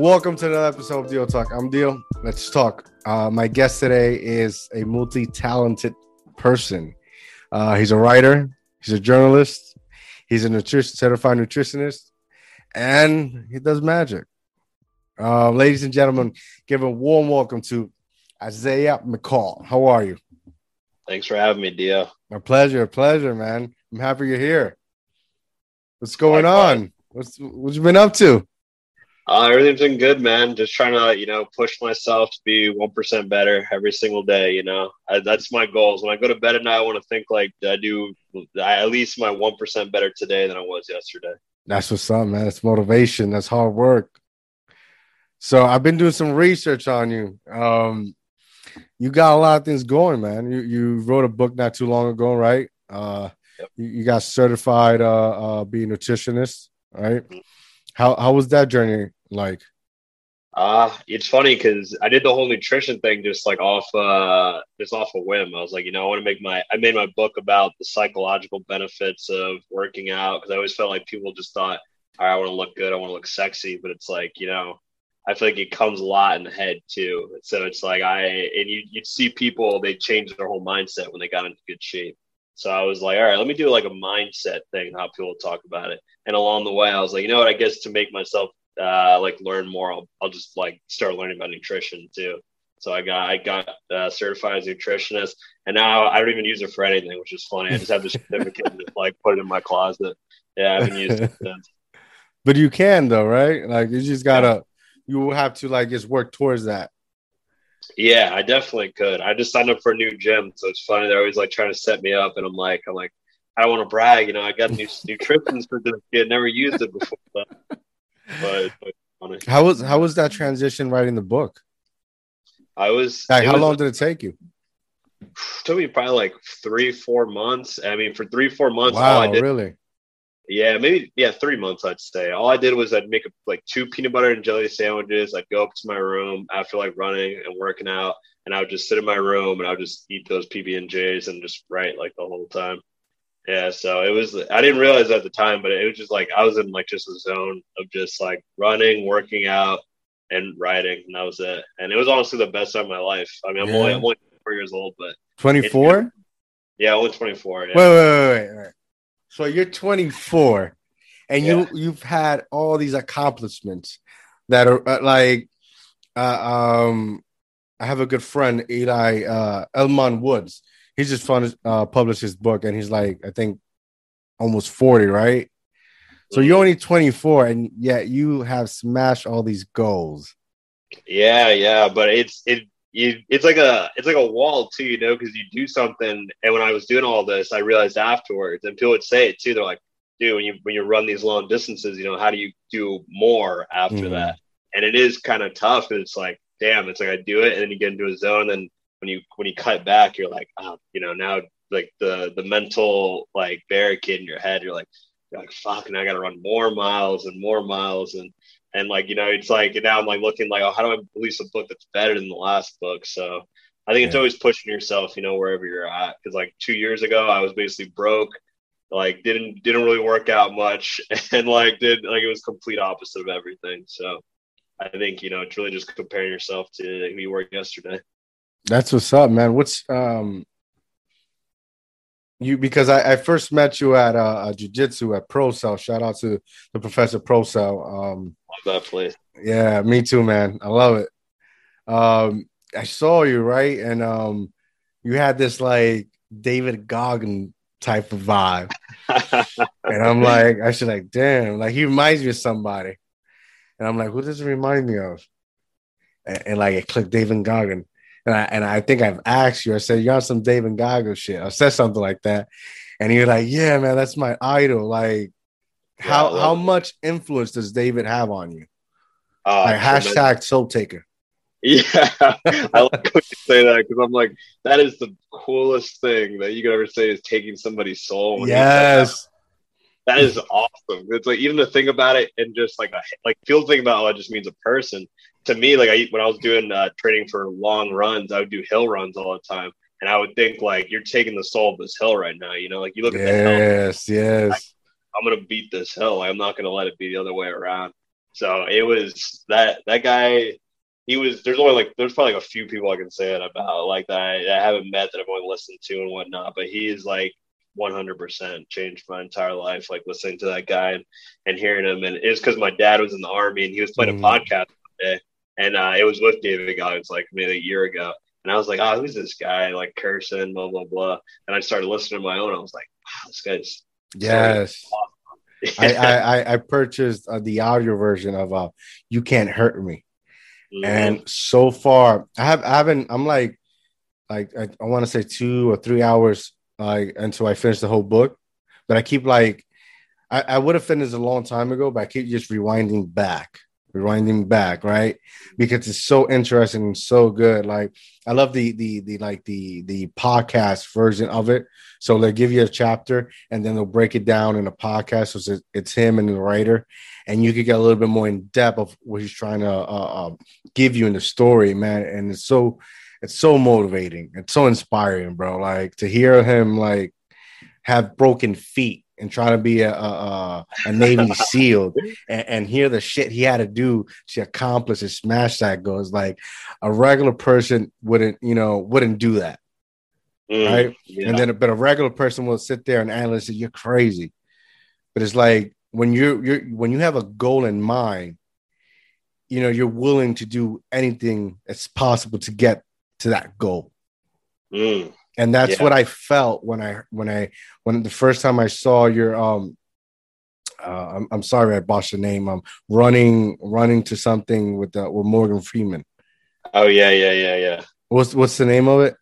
Welcome to another episode of Deal Talk. I'm Deal. Let's talk. Uh, my guest today is a multi-talented person. Uh, he's a writer. He's a journalist. He's a nutrition certified nutritionist, and he does magic. Uh, ladies and gentlemen, give a warm welcome to Isaiah McCall. How are you? Thanks for having me, Dio. My pleasure, pleasure, man. I'm happy you're here. What's going on? What's what you been up to? Uh, everything's been good, man. Just trying to, you know, push myself to be one percent better every single day. You know, I, that's my goals. When I go to bed at night, I want to think like I do I, at least my one percent better today than I was yesterday. That's what's up, man. That's motivation. That's hard work. So I've been doing some research on you. Um, you got a lot of things going, man. You you wrote a book not too long ago, right? Uh, yep. you, you, got certified uh, uh, being a nutritionist, right? Mm-hmm. How how was that journey like? Uh it's funny because I did the whole nutrition thing just like off uh just off a whim. I was like, you know, I want to make my I made my book about the psychological benefits of working out because I always felt like people just thought, all right, I want to look good, I want to look sexy, but it's like, you know, I feel like it comes a lot in the head too. So it's like I and you you'd see people they change their whole mindset when they got into good shape. So I was like, all right, let me do like a mindset thing, how people talk about it. And along the way, I was like, you know what? I guess to make myself uh, like learn more, I'll, I'll just like start learning about nutrition too. So I got I got uh, certified as a nutritionist, and now I don't even use it for anything, which is funny. I just have the certificate and just like put it in my closet. Yeah, I haven't used it since. But you can though, right? Like you just gotta you will have to like just work towards that. Yeah, I definitely could. I just signed up for a new gym, so it's funny. They're always like trying to set me up, and I'm like, I'm like, I don't want to brag, you know. I got new nutrition certificate, never used it before, but, but, but how was how was that transition writing the book? I was. Like, how was, long did it take you? Took me probably like three, four months. I mean, for three, four months, wow, I did, really? Yeah, maybe yeah, three months I'd say. All I did was I'd make a, like two peanut butter and jelly sandwiches. I'd go up to my room after like running and working out, and I would just sit in my room and I would just eat those PB and J's and just write like the whole time. Yeah, so it was. I didn't realize at the time, but it was just like I was in like just a zone of just like running, working out, and writing, and that was it. And it was honestly the best time of my life. I mean, I'm, yeah. only, I'm only four years old, but twenty four. Yeah, only twenty four. Yeah. Wait, wait, wait, wait. So you're 24, and yeah. you you've had all these accomplishments that are uh, like, uh, um, I have a good friend Eli uh, Elmon Woods. He just fun, uh, published his book, and he's like, I think, almost 40, right? So you're only 24, and yet you have smashed all these goals. Yeah, yeah, but it's it you it's like a it's like a wall too, you know, because you do something. And when I was doing all this, I realized afterwards, and people would say it too. They're like, "Dude, when you when you run these long distances, you know, how do you do more after mm-hmm. that?" And it is kind of tough because it's like, damn, it's like I do it, and then you get into a zone. And then when you when you cut back, you're like, oh, you know, now like the the mental like barricade in your head, you're like, you're like, fuck, and I got to run more miles and more miles. And and like you know it's like now i'm like looking like oh how do i release a book that's better than the last book? So i think it's always pushing yourself you know wherever you're at because like two years ago i was basically broke like didn't didn't really work out much and like did like it was complete opposite of everything. So i think you know it's really just comparing yourself to who you were yesterday that's what's up man what's um you because I, I first met you at uh, jiu-jitsu at pro cell shout out to the professor pro cell um love that place. Yeah, me too, man. I love it. Um, I saw you right, and um, you had this like David Goggin type of vibe, and I'm like, I should like, damn, like he reminds me of somebody, and I'm like, who does it remind me of? And, and like it clicked David Goggin. And I, and I think I've asked you, I said, You're on some David Goggin shit. I said something like that. And you're like, Yeah, man, that's my idol. Like, how how much influence does David have on you? Uh, like hashtag soul taker. Yeah, I like when you say that because I'm like, that is the coolest thing that you could ever say is taking somebody's soul. Yes, that is awesome. It's like even to think about it and just like a, like feel think about oh, it just means a person. To me, like I when I was doing uh, training for long runs, I would do hill runs all the time, and I would think like you're taking the soul of this hill right now. You know, like you look at yes, the hill. Yes, yes. I'm gonna beat this hill. I'm not gonna let it be the other way around. So it was that that guy. He was. There's only like there's probably like a few people I can say it about like that I, I haven't met that I've only listened to and whatnot. But he is like 100% changed my entire life. Like listening to that guy and, and hearing him, and it's because my dad was in the army and he was playing mm. a podcast one day, and uh, it was with David Goggins like maybe a year ago. And I was like, oh, who's this guy? Like cursing, blah blah blah. And I started listening to my own. I was like, wow, this guy's yes. I, I I purchased uh, the audio version of uh "You Can't Hurt Me," mm-hmm. and so far I have I haven't. I'm like like I, I want to say two or three hours like until I finish the whole book, but I keep like I, I would have finished a long time ago, but I keep just rewinding back rewinding back right? Because it's so interesting and so good. Like i love the the the like the the podcast version of it. So they'll give you a chapter and then they'll break it down in a podcast. So it's, it's him and the writer. And you could get a little bit more in depth of what he's trying to uh, uh, give you in the story man. And it's so it's so motivating. It's so inspiring bro. Like to hear him like have broken feet and trying to be a a, a Navy SEAL and, and, hear the shit he had to do to accomplish and smash that goes like a regular person wouldn't you know wouldn't do that mm, right? yeah. and then but a regular person will sit there and analyze it you're crazy. But it's like when you're you're when you have a goal in mind you know you're willing to do anything that's possible to get to that goal. Mm and that's yeah. what I felt when I when I when the first time I saw your um uh, I'm, I'm sorry I botched the name. I'm um, running running to something with uh, with Morgan Freeman. Oh yeah, yeah, yeah, yeah. What's what's the name of it?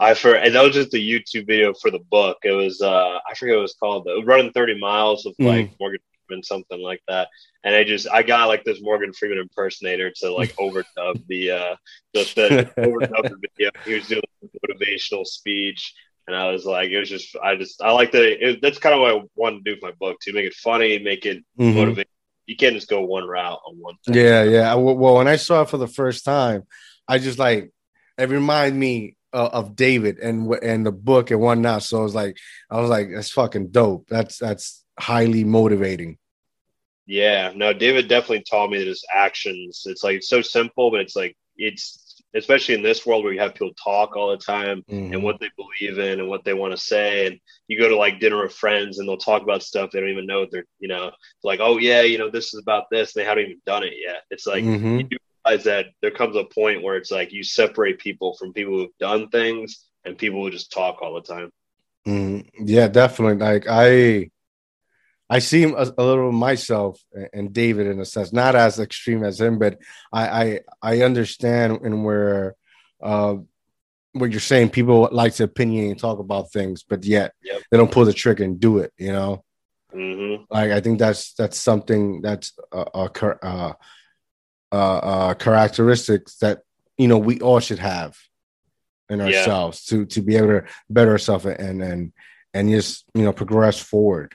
I for and that was just a YouTube video for the book. It was uh I forget what it was called. Running 30 miles with like mm. Morgan Something like that. And I just I got like this Morgan Freeman impersonator to like overdub the uh the, the overdub the video. He was doing motivational speech. And I was like, it was just, I just, I like that. That's kind of what I wanted to do with my book to make it funny, make it mm-hmm. motivate. You can't just go one route on one thing. Yeah, yeah. Well, when I saw it for the first time, I just like it reminded me uh, of David and and the book and whatnot. So I was like, I was like, that's fucking dope. That's that's highly motivating. Yeah, no, David definitely taught me that his actions. It's like it's so simple, but it's like it's especially in this world where you have people talk all the time mm-hmm. and what they believe in and what they want to say. And you go to like dinner with friends and they'll talk about stuff they don't even know. They're, you know, like, oh, yeah, you know, this is about this. and They haven't even done it yet. It's like, mm-hmm. you realize that there comes a point where it's like you separate people from people who've done things and people who just talk all the time. Mm, yeah, definitely. Like, I, I see him a, a, little myself and David in a sense, not as extreme as him, but I I, I understand and where uh, what you're saying. People like to opinion and talk about things, but yet yep. they don't pull the trigger and do it. You know, mm-hmm. like I think that's that's something that's a, a, uh, uh, uh, characteristics that you know we all should have in ourselves yeah. to to be able to better ourselves and and and just you know progress forward.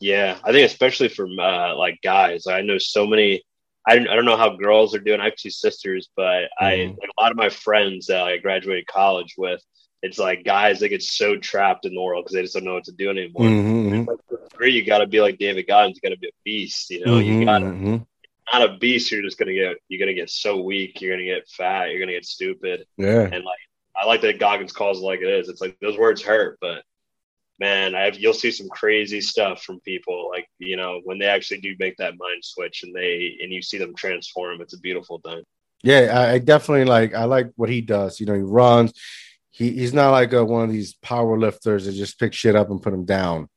Yeah, I think especially for uh, like guys, I know so many. I don't, I don't know how girls are doing. I have two sisters, but mm-hmm. I like a lot of my friends that I graduated college with. It's like guys that get so trapped in the world because they just don't know what to do anymore. Mm-hmm. Like, you got to be like David Goggins. You got to be a beast. You know, mm-hmm. you got mm-hmm. not a beast. You're just gonna get. You're gonna get so weak. You're gonna get fat. You're gonna get stupid. Yeah. And like I like that Goggins calls it like it is. It's like those words hurt, but man, I have, you'll see some crazy stuff from people. Like you know, when they actually do make that mind switch and they and you see them transform, it's a beautiful thing. Yeah, I, I definitely like. I like what he does. You know, he runs. He he's not like a, one of these power lifters that just pick shit up and put them down.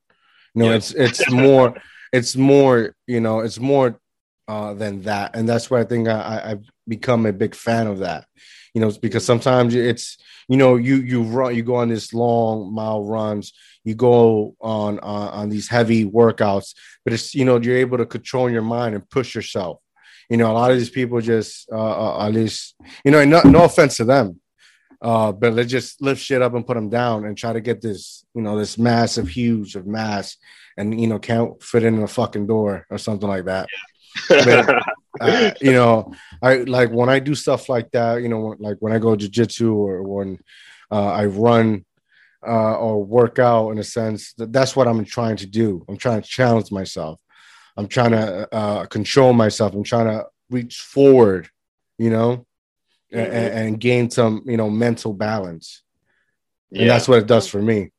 You know, yeah. it's it's more. It's more. You know, it's more uh, than that, and that's why I think I, I've become a big fan of that you know because sometimes it's you know you you run you go on this long mile runs you go on, on on these heavy workouts, but it's you know you're able to control your mind and push yourself. You know, a lot of these people just uh, uh, at least you know, no, no offense to them, uh, but they just lift shit up and put them down and try to get this you know this massive huge of mass and you know can't fit in a fucking door or something like that. but, uh, you know, I like when I do stuff like that. You know, like when I go jujitsu or when uh, I run uh, or work out in a sense. That that's what I'm trying to do. I'm trying to challenge myself. I'm trying to uh, control myself. I'm trying to reach forward, you know, mm-hmm. and, and, gain some, you know, mental balance. And yeah. that's what it does for me.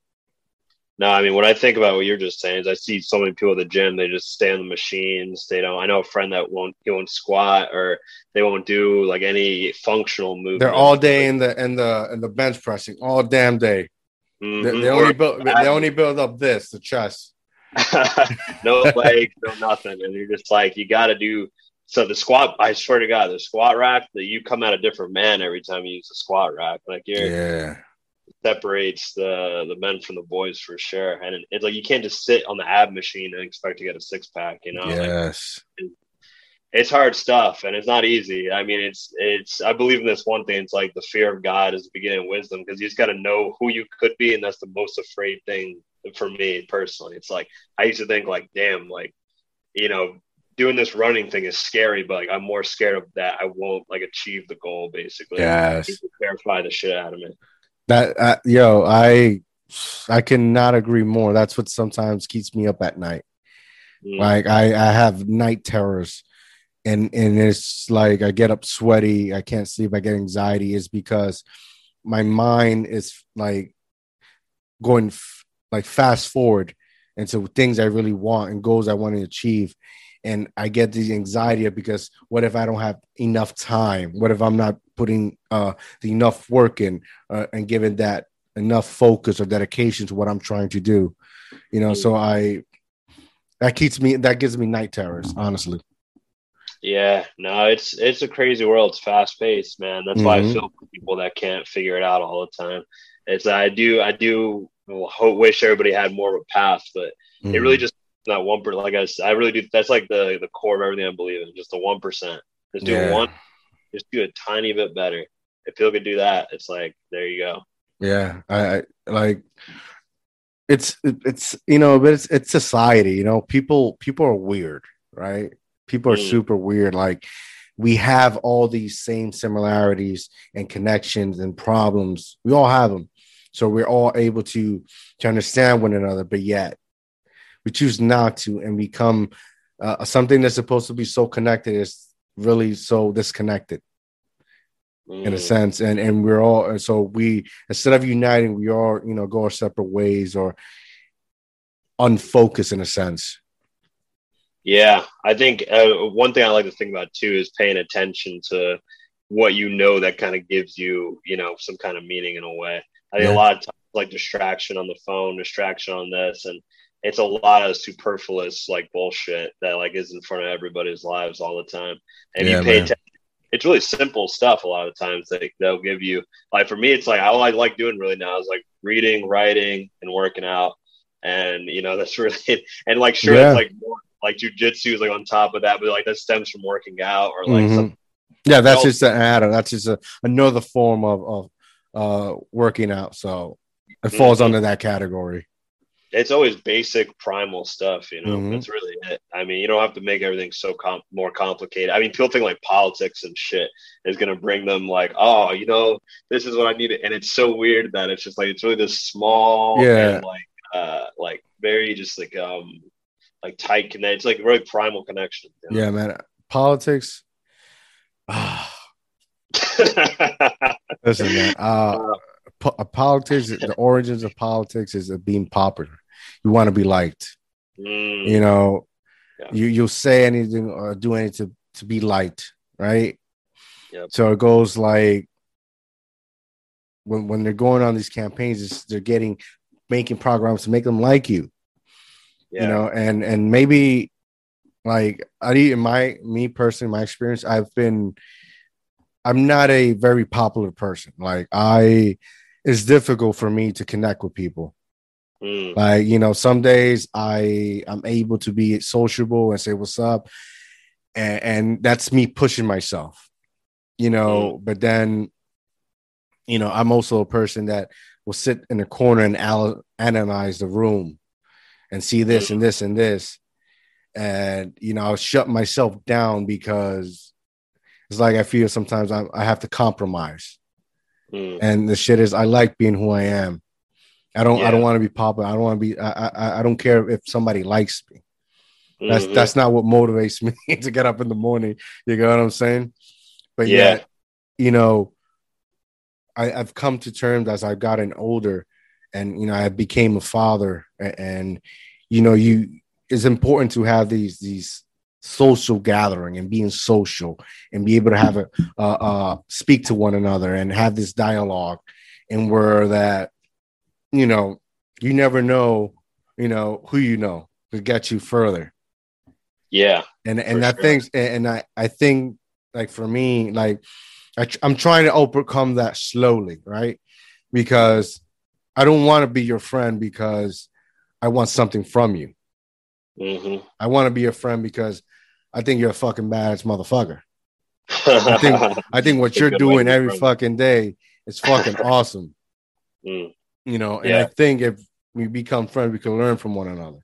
No, I mean, when I think about what you're just saying, is I see so many people at the gym. They just stay on the machines. They don't. I know a friend that won't. He won't squat or they won't do like any functional movement. They're all day in the in the in the bench pressing all damn day. Mm-hmm. They, they only build. They only build up this the chest. no legs, no nothing, and you're just like you got to do. So the squat, I swear to God, the squat rack that you come out a different man every time you use the squat rack. Like you're yeah separates the the men from the boys for sure. And it's like you can't just sit on the ab machine and expect to get a six pack. You know, yes. Like, it's hard stuff and it's not easy. I mean, it's it's. I believe in this one thing. It's like the fear of God is the beginning of wisdom because you just got to know who you could be, and that's the most afraid thing for me personally. It's like I used to think like, damn, like you know, doing this running thing is scary, but like I'm more scared of that I won't like achieve the goal basically. Yes, verify the shit out of me. That uh, yo, I I cannot agree more. That's what sometimes keeps me up at night. Mm. Like I I have night terrors, and and it's like I get up sweaty. I can't sleep. I get anxiety. Is because my mind is like going f- like fast forward into things I really want and goals I want to achieve. And I get the anxiety because what if I don't have enough time? What if I'm not putting uh, the enough work in uh, and giving that enough focus or dedication to what I'm trying to do. You know, so I that keeps me that gives me night terrors, honestly. Yeah, no, it's it's a crazy world. It's fast paced, man. That's mm-hmm. why I mm-hmm. feel people that can't figure it out all the time. It's I do I do hope, wish everybody had more of a path, but mm-hmm. it really mm-hmm. just not one percent. Like I said, I really do. That's like the the core of everything I believe in. Just the one percent. Just do yeah. one just do a tiny bit better. If people could do that, it's like there you go. Yeah, I, I like it's it's you know, but it's it's society. You know, people people are weird, right? People are mm. super weird. Like we have all these same similarities and connections and problems. We all have them, so we're all able to to understand one another. But yet, we choose not to and become uh, something that's supposed to be so connected is really so disconnected mm. in a mm. sense and and we're all and so we instead of uniting we all you know go our separate ways or unfocused in a sense yeah i think uh, one thing i like to think about too is paying attention to what you know that kind of gives you you know some kind of meaning in a way i think yeah. a lot of times like distraction on the phone distraction on this and it's a lot of superfluous like bullshit that like is in front of everybody's lives all the time. And yeah, you pay attention. It's really simple stuff a lot of times that they'll give you. Like for me, it's like all I like doing really now is like reading, writing, and working out. And you know, that's really and like sure yeah. it's like more, like jujitsu is like on top of that, but like that stems from working out or like mm-hmm. Yeah, that's just an add. That's just a, another form of, of uh working out. So it falls mm-hmm. under that category it's always basic primal stuff, you know. Mm-hmm. That's really it. I mean, you don't have to make everything so com- more complicated. I mean, people think like politics and shit is gonna bring them like, oh, you know, this is what I need, and it's so weird that it's just like it's really this small, yeah, and, like uh, like very just like um like tight connect. It's like a very primal connection. You know? Yeah, man. Politics. Listen, man. Uh, po- politics. The origins of politics is of being popular you want to be liked. Mm. You know, yeah. you you'll say anything or do anything to, to be liked, right? Yep. So it goes like when when they're going on these campaigns, they're getting making programs to make them like you. Yeah. You know, and and maybe like I in my me personally, my experience, I've been I'm not a very popular person. Like I it's difficult for me to connect with people. Mm. Like, you know, some days I I'm able to be sociable and say what's up. And, and that's me pushing myself, you know, mm. but then, you know, I'm also a person that will sit in a corner and al- analyze the room and see this mm. and this and this. And, you know, I'll shut myself down because it's like I feel sometimes I, I have to compromise. Mm. And the shit is, I like being who I am I don't. Yeah. I don't want to be popular. I don't want to be. I, I. I don't care if somebody likes me. That's Mhm. that's not what motivates me to get up in the morning. You know what I'm saying? But Yeah. yet, you know, I, I've come to terms as I've gotten older, and you know, I became a father, and you know, you it's important to have these these social gathering and being social and be able to have a uh, uh speak to one another and have this dialogue and where that you know you never know you know who you know to get you further yeah, and and that sure. things and and I I think like for me like I, I'm trying to overcome that slowly right because I don't want to be your friend because I want something from you hmm I want to be your friend because I think you're a fucking badass motherfucker I think I think what you're good way to doing every friends. fucking day is fucking awesome Mm. you know and I think if we become friends we can learn from one another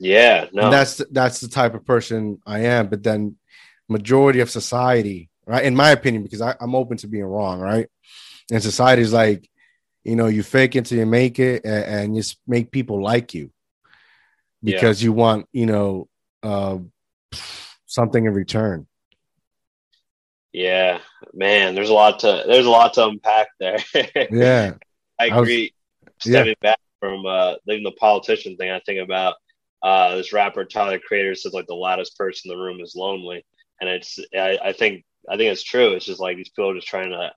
yeah, no, and that's that's the type of person I am. But then, majority of society, right? In my opinion, because I, I'm open to being wrong, right? And society is like, you know, you fake it till you make it, and, and you make people like you Yeah. because you want, you know, uh, something in return. yeah, man. There's a lot to there's a lot to unpack there. Yeah, I I was- agree. Stepping back from uh, leaving the politician thing, I think about uh, this rapper Tyler Creator says like the loudest person in the room is lonely, and it's I, I think I think it's true. It's just like these people are just trying to.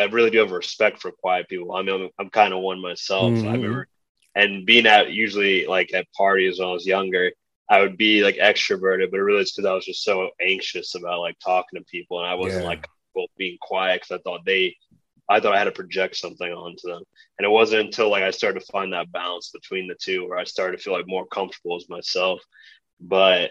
I really do have respect for quiet people. I mean, I'm, I'm kind of one myself. Mhm. I remember, and being at usually like at parties when I was younger, I would be like extroverted, but it really it's because I was just so anxious about like talking to people, and I wasn't Yeah. like being quiet because I thought they, I thought I had to project something onto them. And it wasn't until like I started to find that balance between the two where I started to feel like more comfortable as myself. But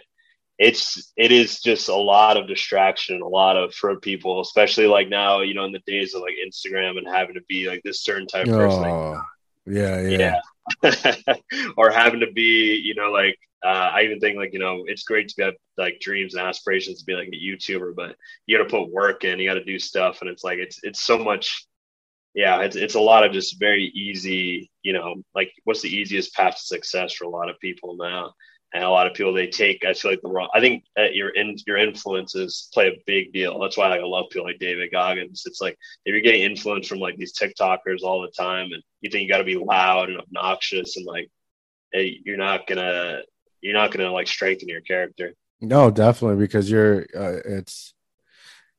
it's it is just a lot of distraction, a lot of for people, especially like now, you know, in the days of like Instagram and having to be like this certain type of person. oh, yeah, yeah, Yeah. or having to be, you know, like uh, I even think like you know it's great to have like dreams and aspirations to be like a YouTuber, but you got to put work in, you got to do stuff, and it's like it's it's so much. Yeah, it's it's a lot of just very easy, you know, like what's the easiest path to success for a lot of people now, and a lot of people they take I feel like the wrong. I think your in, your influences play a big deal. That's why like, I love people like David Goggins. It's like if you're getting influence from like these TikTokers all the time, and you think you got to be loud and obnoxious, and like hey, you're not gonna you're not gonna like strengthen your character. No, definitely because you're. Uh, it's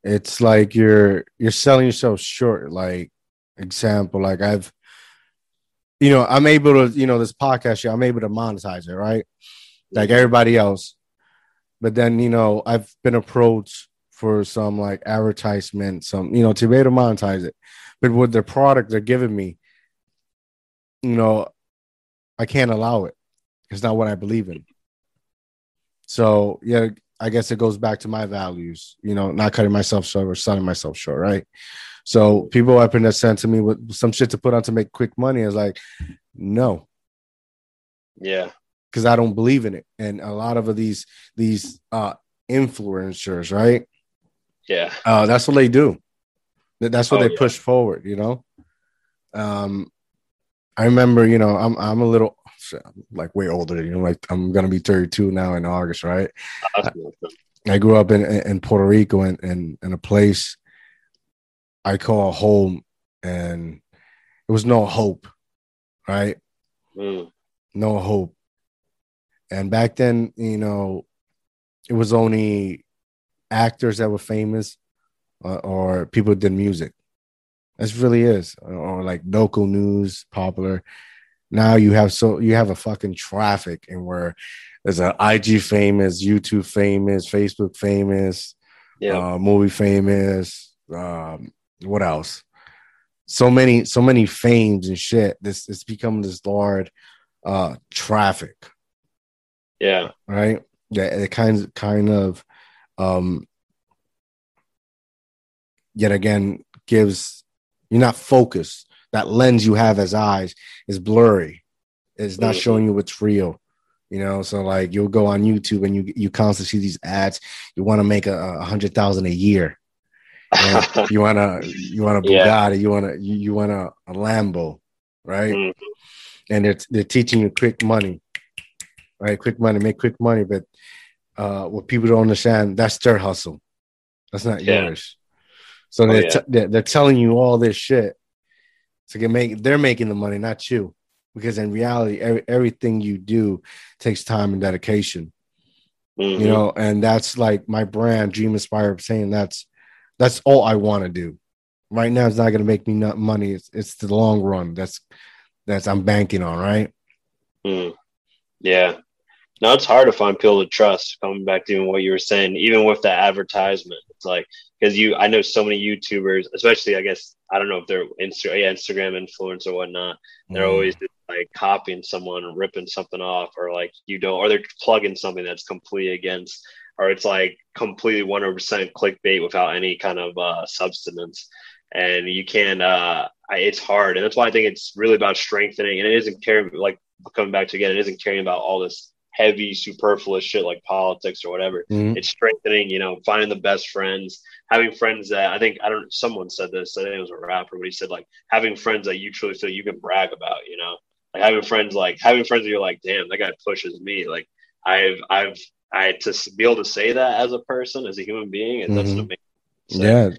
it's like you're you're selling yourself short. Like example, like I've, you know, I'm able to, you know, this podcast show, I'm able to monetize it, right? Like everybody else. But then, you know, I've been approached for some like advertisement, some, you know, to be able to monetize it. But with the product they're giving me, you know, I can't allow it. It's not what I believe in. So yeah, I guess it goes back to my values, you know, not cutting myself short or selling myself short, right? So people up in that sent to me with some shit to put on to make quick money. I was like, no, Yeah, because I don't believe in it. And a lot of these these uh influencers, right? yeah, Uh that's what they do. That's what Oh, they yeah. push forward, you know. Um I remember, you know, I'm I'm a little like way older you, like I'm gonna be 32 now in August, right? Awesome. I grew up in in Puerto Rico in, in in a place I call home, and it was no hope, right? Mm, No hope. And back then, you know, it was only actors that were famous, uh, or people did music. This really is, or like local news, popular. Now you have so you have a fucking traffic, and where there's a IG famous, YouTube famous, Facebook famous, yeah, uh, movie famous. Um, what else? So many, so many fames and shit. This it's become this large uh traffic, yeah, right? Yeah, it kind of, kind of um yet again gives you're not focused. That lens you have as eyes is blurry. It's not Mhm. showing you what's real. You know, so like you'll go on YouTube and you you constantly see these ads. You want to make a, a hundred thousand a year. You want to you want a Yeah. Bugatti, you want to you, you want a, a Lambo, right? Mm, And they're they're teaching you quick money, right? Quick money, make quick money, but uh, what people don't understand, that's their hustle. That's not Yeah. yours. So Oh, they're, t- they're, they're telling you all this shit to get make. They're making the money, not you, because in reality, every, everything you do takes time and dedication. Mhm. You know, and that's like my brand, Dream Inspire, saying that's that's all I want to do. Right now, it's not going to make me not money. It's it's the long run. That's that's I'm banking on. Right. Mm. Yeah. No, it's hard to find people to trust. Coming back to even what you were saying, even with the advertisement, it's like because you, I know so many YouTubers, especially I guess I don't know if they're Insta, yeah, Instagram influence or whatnot. They're Mm. always just, like copying someone, or ripping something off, or like you don't, or they're plugging something that's completely against, or it's like completely 100% clickbait without any kind of uh, substance. And you can, uh, it's hard. And that's why I think it's really about strengthening. And it isn't caring, like coming back to again, it isn't caring about all this heavy, superfluous shit like politics or whatever Mhm. it's strengthening you know finding the best friends having friends that i think i don't someone said this i think it was a rapper but he said like having friends that you truly feel you can brag about you know like having friends like having friends that you're like damn that guy pushes me like i've i've i to be able to say that as a person as a human being and that's an Mhm. amazing so, Yeah.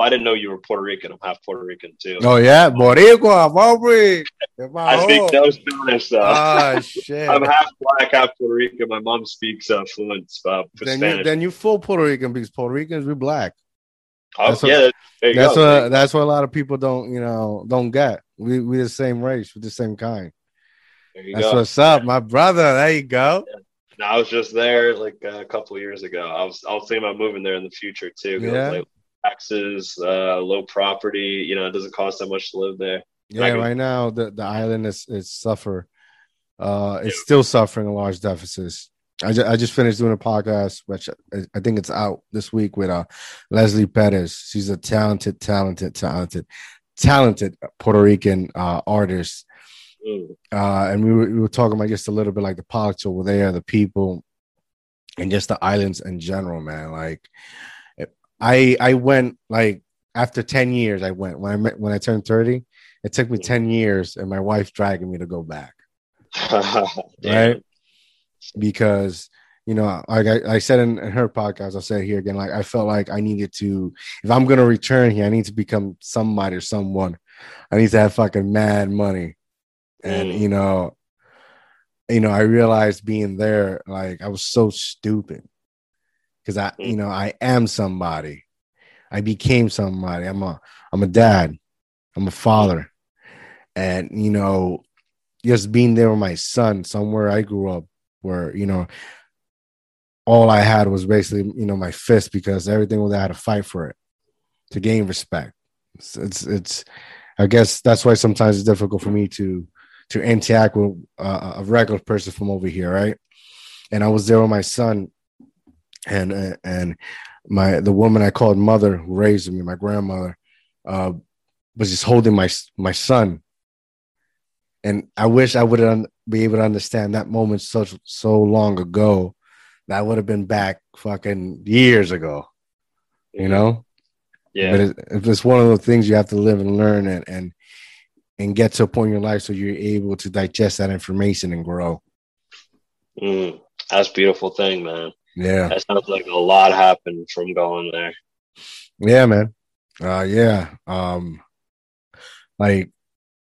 I didn't know you were puerto rican i'm half puerto rican too Oh yeah, Boricua, Bobby. i speak no spanish though Ah shit. i'm half black half puerto rican my mom speaks uh, fluent uh, then spanish you then you full Puerto Rican because Puerto Ricans we black. oh, that's what- yeah you That's go. what that's what a lot of people don't you know don't get. We we the same race, we the same kind. That's go. what's up, my brother. There you go. No, I was just there like a couple years ago. I was I was thinking about moving there in the future too. Yeah. Like taxes, uh, low property. You know, it doesn't cost that much to live there. Yeah, can- right now the, the island is is suffer. Uh, it's still suffering a large deficits. I, ju- I just finished doing a podcast, which I, I think it's out this week with uh Leslie Perez. She's a talented, talented, talented, talented Puerto Rican uh, artist. Mm. uh, and we were, we were talking about just a little bit like the politics over there, the people, and just the islands in general, man. Like, I I went like after ten years, I went when I met when I turned thirty. It took me ten years, and my wife dragging me to go back, right? Because you know, like I, I said in, in her podcast, I'll say it here again. Like I felt like I needed to, if I'm gonna return here, I need to become somebody or someone. I need to have fucking mad money and Mm. you know you know i realized being there like i was so stupid because i Mm. you know i am somebody. I became somebody. I'm a i'm a dad. I'm a father. And you know just being there with my son somewhere i grew up where you know all i had was basically you know my fist because everything was i had to fight for it to gain respect. It's it's, it's i guess that's why sometimes it's difficult for me to to interact with uh, a regular person from over here, right? And I was there with my son, and uh, and my the woman I called mother who raised me, my grandmother, uh, was just holding my my son. And I wish I would un- be able to understand that moment so so long ago. That would have been back fucking years ago, you know. Yeah. But it, if it's one of those things you have to live and learn and and and get to a point in your life so you're able to digest that information and grow. Mm. That's a beautiful thing, man. Yeah. That sounds like a lot happened from going there. Yeah, man. Uh yeah. Um like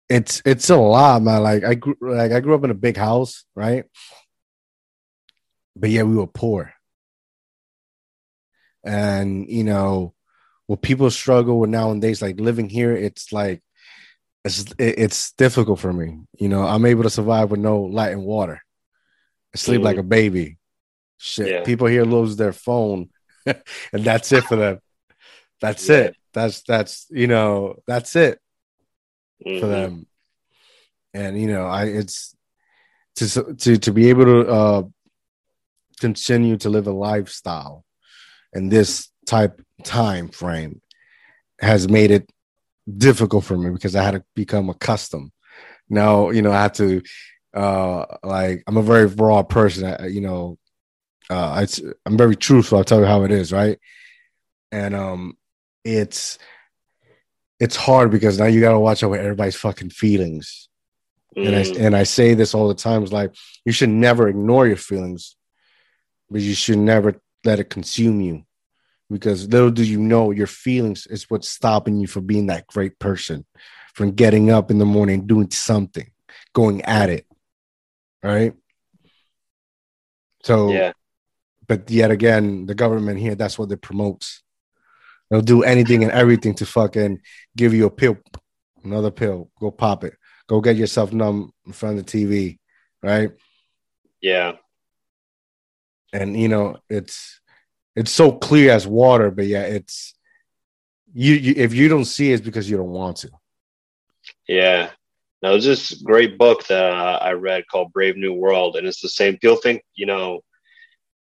it's it's a lot, man. Like I grew like I grew up in a big house, right? But yeah, we were poor. And you know, what people struggle with nowadays, like living here, it's like it's it's difficult for me. You know, I'm able to survive with no light and water. I sleep like a baby. Shit. Yeah. People here lose their phone and that's it for them. That's Yeah. it. That's that's you know, that's it for Mhm. them. And you know, I it's to to to be able to uh continue to live a lifestyle in this type time frame has made it difficult for me because I had to become accustomed. Now, you know, I had to uh like I'm a very raw person. I, you know, uh it's I'm very truthful. I'll tell you how it is, right? And um it's it's hard because now you gotta watch out with everybody's fucking feelings. And I Mm. and I say this all the time. It's like you should never ignore your feelings, but you should never let it consume you because little do you know your feelings is what's stopping you from being that great person from getting up in the morning doing something going at it right so Yeah. But yet again the government here that's what it promotes they'll do anything and everything to fucking give you a pill another pill go pop it go get yourself numb in front of the tv right Yeah. and you know it's it's so clear as water but yeah it's you, you if you don't see it, it's because you don't want to Yeah. No, there's this great book that uh, I read called Brave New World, and it's the same. People think, you know,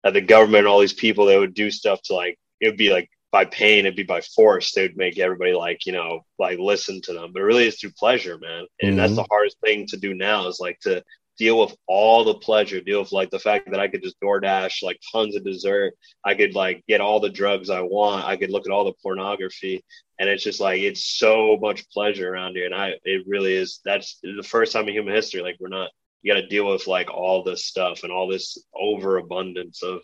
the government, all these people, they would do stuff to like, it would be like by pain, it'd be by force. They would make everybody like, you know, like listen to them. But it really is through pleasure, man. And that's mm-hmm. the hardest thing to do now is like to deal with all the pleasure, deal with like the fact that I could just DoorDash like tons of dessert. I could like get all the drugs I want. I could look at all the pornography. And it's just like it's so much pleasure around here. And I it really is that's the first time in human history. Like we're not you gotta deal with like all this stuff and all this overabundance of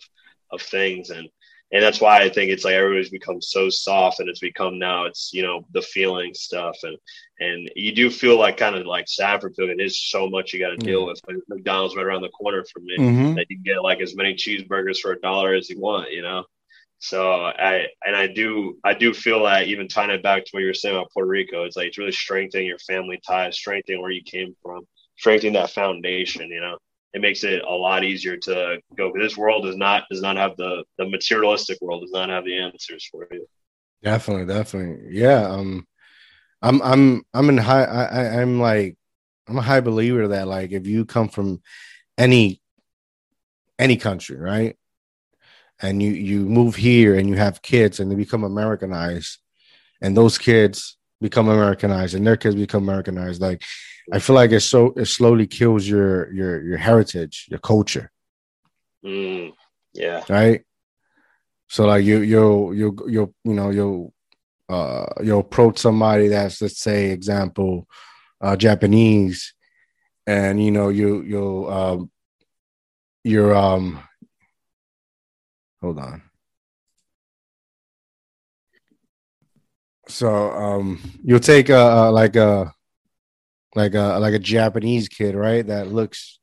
of things and and that's why I think it's like everybody's become so soft and it's become now it's you know the feeling stuff and and you do feel like kind of like for people. It is so much you got to deal with. Like McDonald's right around the corner from me Mhm. that you can get like as many cheeseburgers for a dollar as you want, you know. So I and I do I do feel that even tying it back to what you were saying about Puerto Rico, it's like it's really strengthening your family ties, strengthening where you came from, strengthening that foundation. You know, it makes it a lot easier to go. Because this world does not does not have the the materialistic world does not have the answers for you. Definitely, definitely. Yeah. Um I'm I'm I'm in high I I'm like I'm a high believer that like if you come from any any country, right? And you you move here and you have kids and they become Americanized and those kids become Americanized and their kids become Americanized. Like I feel like it so it slowly kills your your your heritage, your culture. Mm, yeah. right? So like you you you you you know you uh you approach somebody that's let's say example uh Japanese and you know you you um you're um hold on so um you'll take a like a like a like a Japanese kid right that looks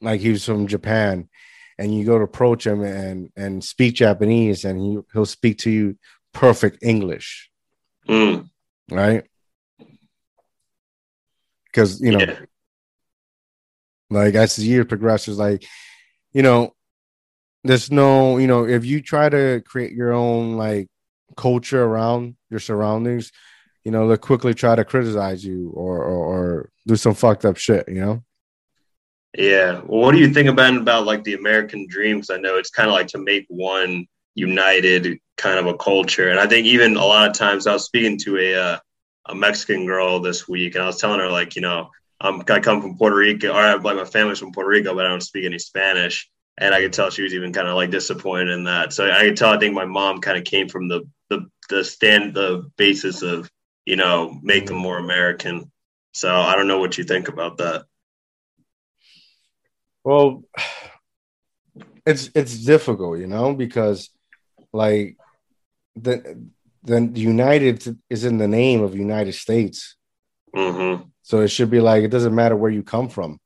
like he was from Japan and you go to approach him and and speak Japanese, and he he'll speak to you perfect English, Mm, right? Because you know, yeah. like as the year progresses, like you know, there's no, you know, if you try to create your own like culture around your surroundings, you know, they'll quickly try to criticize you or or, or do some fucked up shit, you know. Yeah. Well, what do you think about about like the American dream? Because I know it's kind of like to make one united kind of a culture, and I think even a lot of times I was speaking to a uh, a Mexican girl this week, and I was telling her like, you know, I'm I come from Puerto Rico, or like my family's from Puerto Rico, but I don't speak any Spanish, and I could tell she was even kind of like disappointed in that. So I could tell I think my mom kind of came from the the the stand the basis of you know make them more American. So I don't know what you think about that. Well, it's it's difficult, you know, because like the the United is in the name of United States, Mm-hmm. so it should be like it doesn't matter where you come from.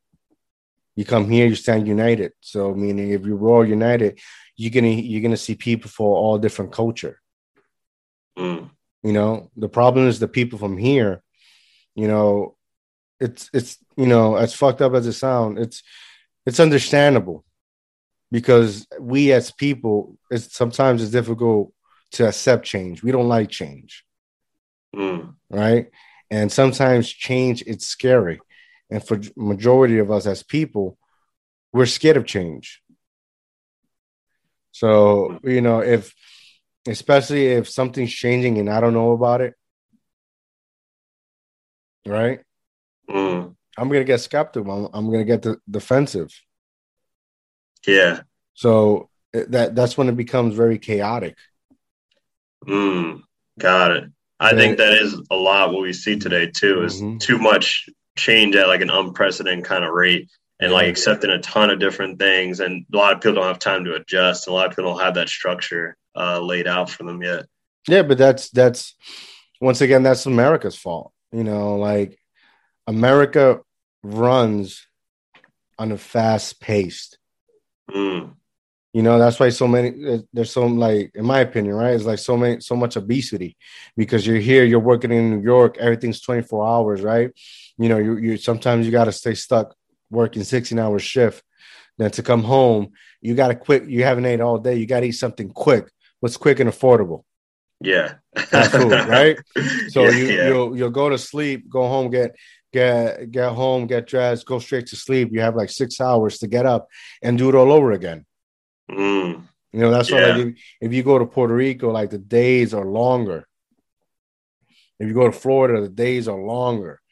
You come here, you stand united. So meaning if you're all United, you're gonna you're gonna see people for all different culture. Mm. You know, the problem is the people from here. You know, it's it's you know as fucked up as it sounds, it's it's understandable because we as people, it's sometimes it's difficult to accept change. We don't like change, Mm. right? And sometimes change it's scary, and for majority of us as people, we're scared of change. So you know if especially if something's changing and I don't know about it, right? Mm. I'm gonna get skeptical. I'm, I'm gonna get the defensive. Yeah. So eh, that that's when it becomes very chaotic. Mm. Got it. I Yeah. think that is a lot what we see today too is Mhm. too much change at like an unprecedented kind of rate. and like accepting a ton of different things. And a lot of people don't have time to adjust. A lot of people don't have that structure uh, laid out for them yet. Yeah, but that's that's once again that's America's fault. You know, like America runs on a fast paced. Mm. You know, that's why so many there's so like in my opinion, right? It's like so many so much obesity because you're here, you're working in New York, everything's 24 hours, right? You know, you you sometimes you got to stay stuck working 16 hour shift. Then to come home, you got to quit. You haven't ate all day. You got to eat something quick. What's quick and affordable? Yeah, food, right? So yeah, you yeah. you'll you'll go to sleep, go home, get get get home, get dressed, go straight to sleep. You have like six hours to get up and do it all over again. Mm. You know, that's yeah. why like if, if you go to Puerto Rico, like the days are longer. If you go to Florida, the days are longer.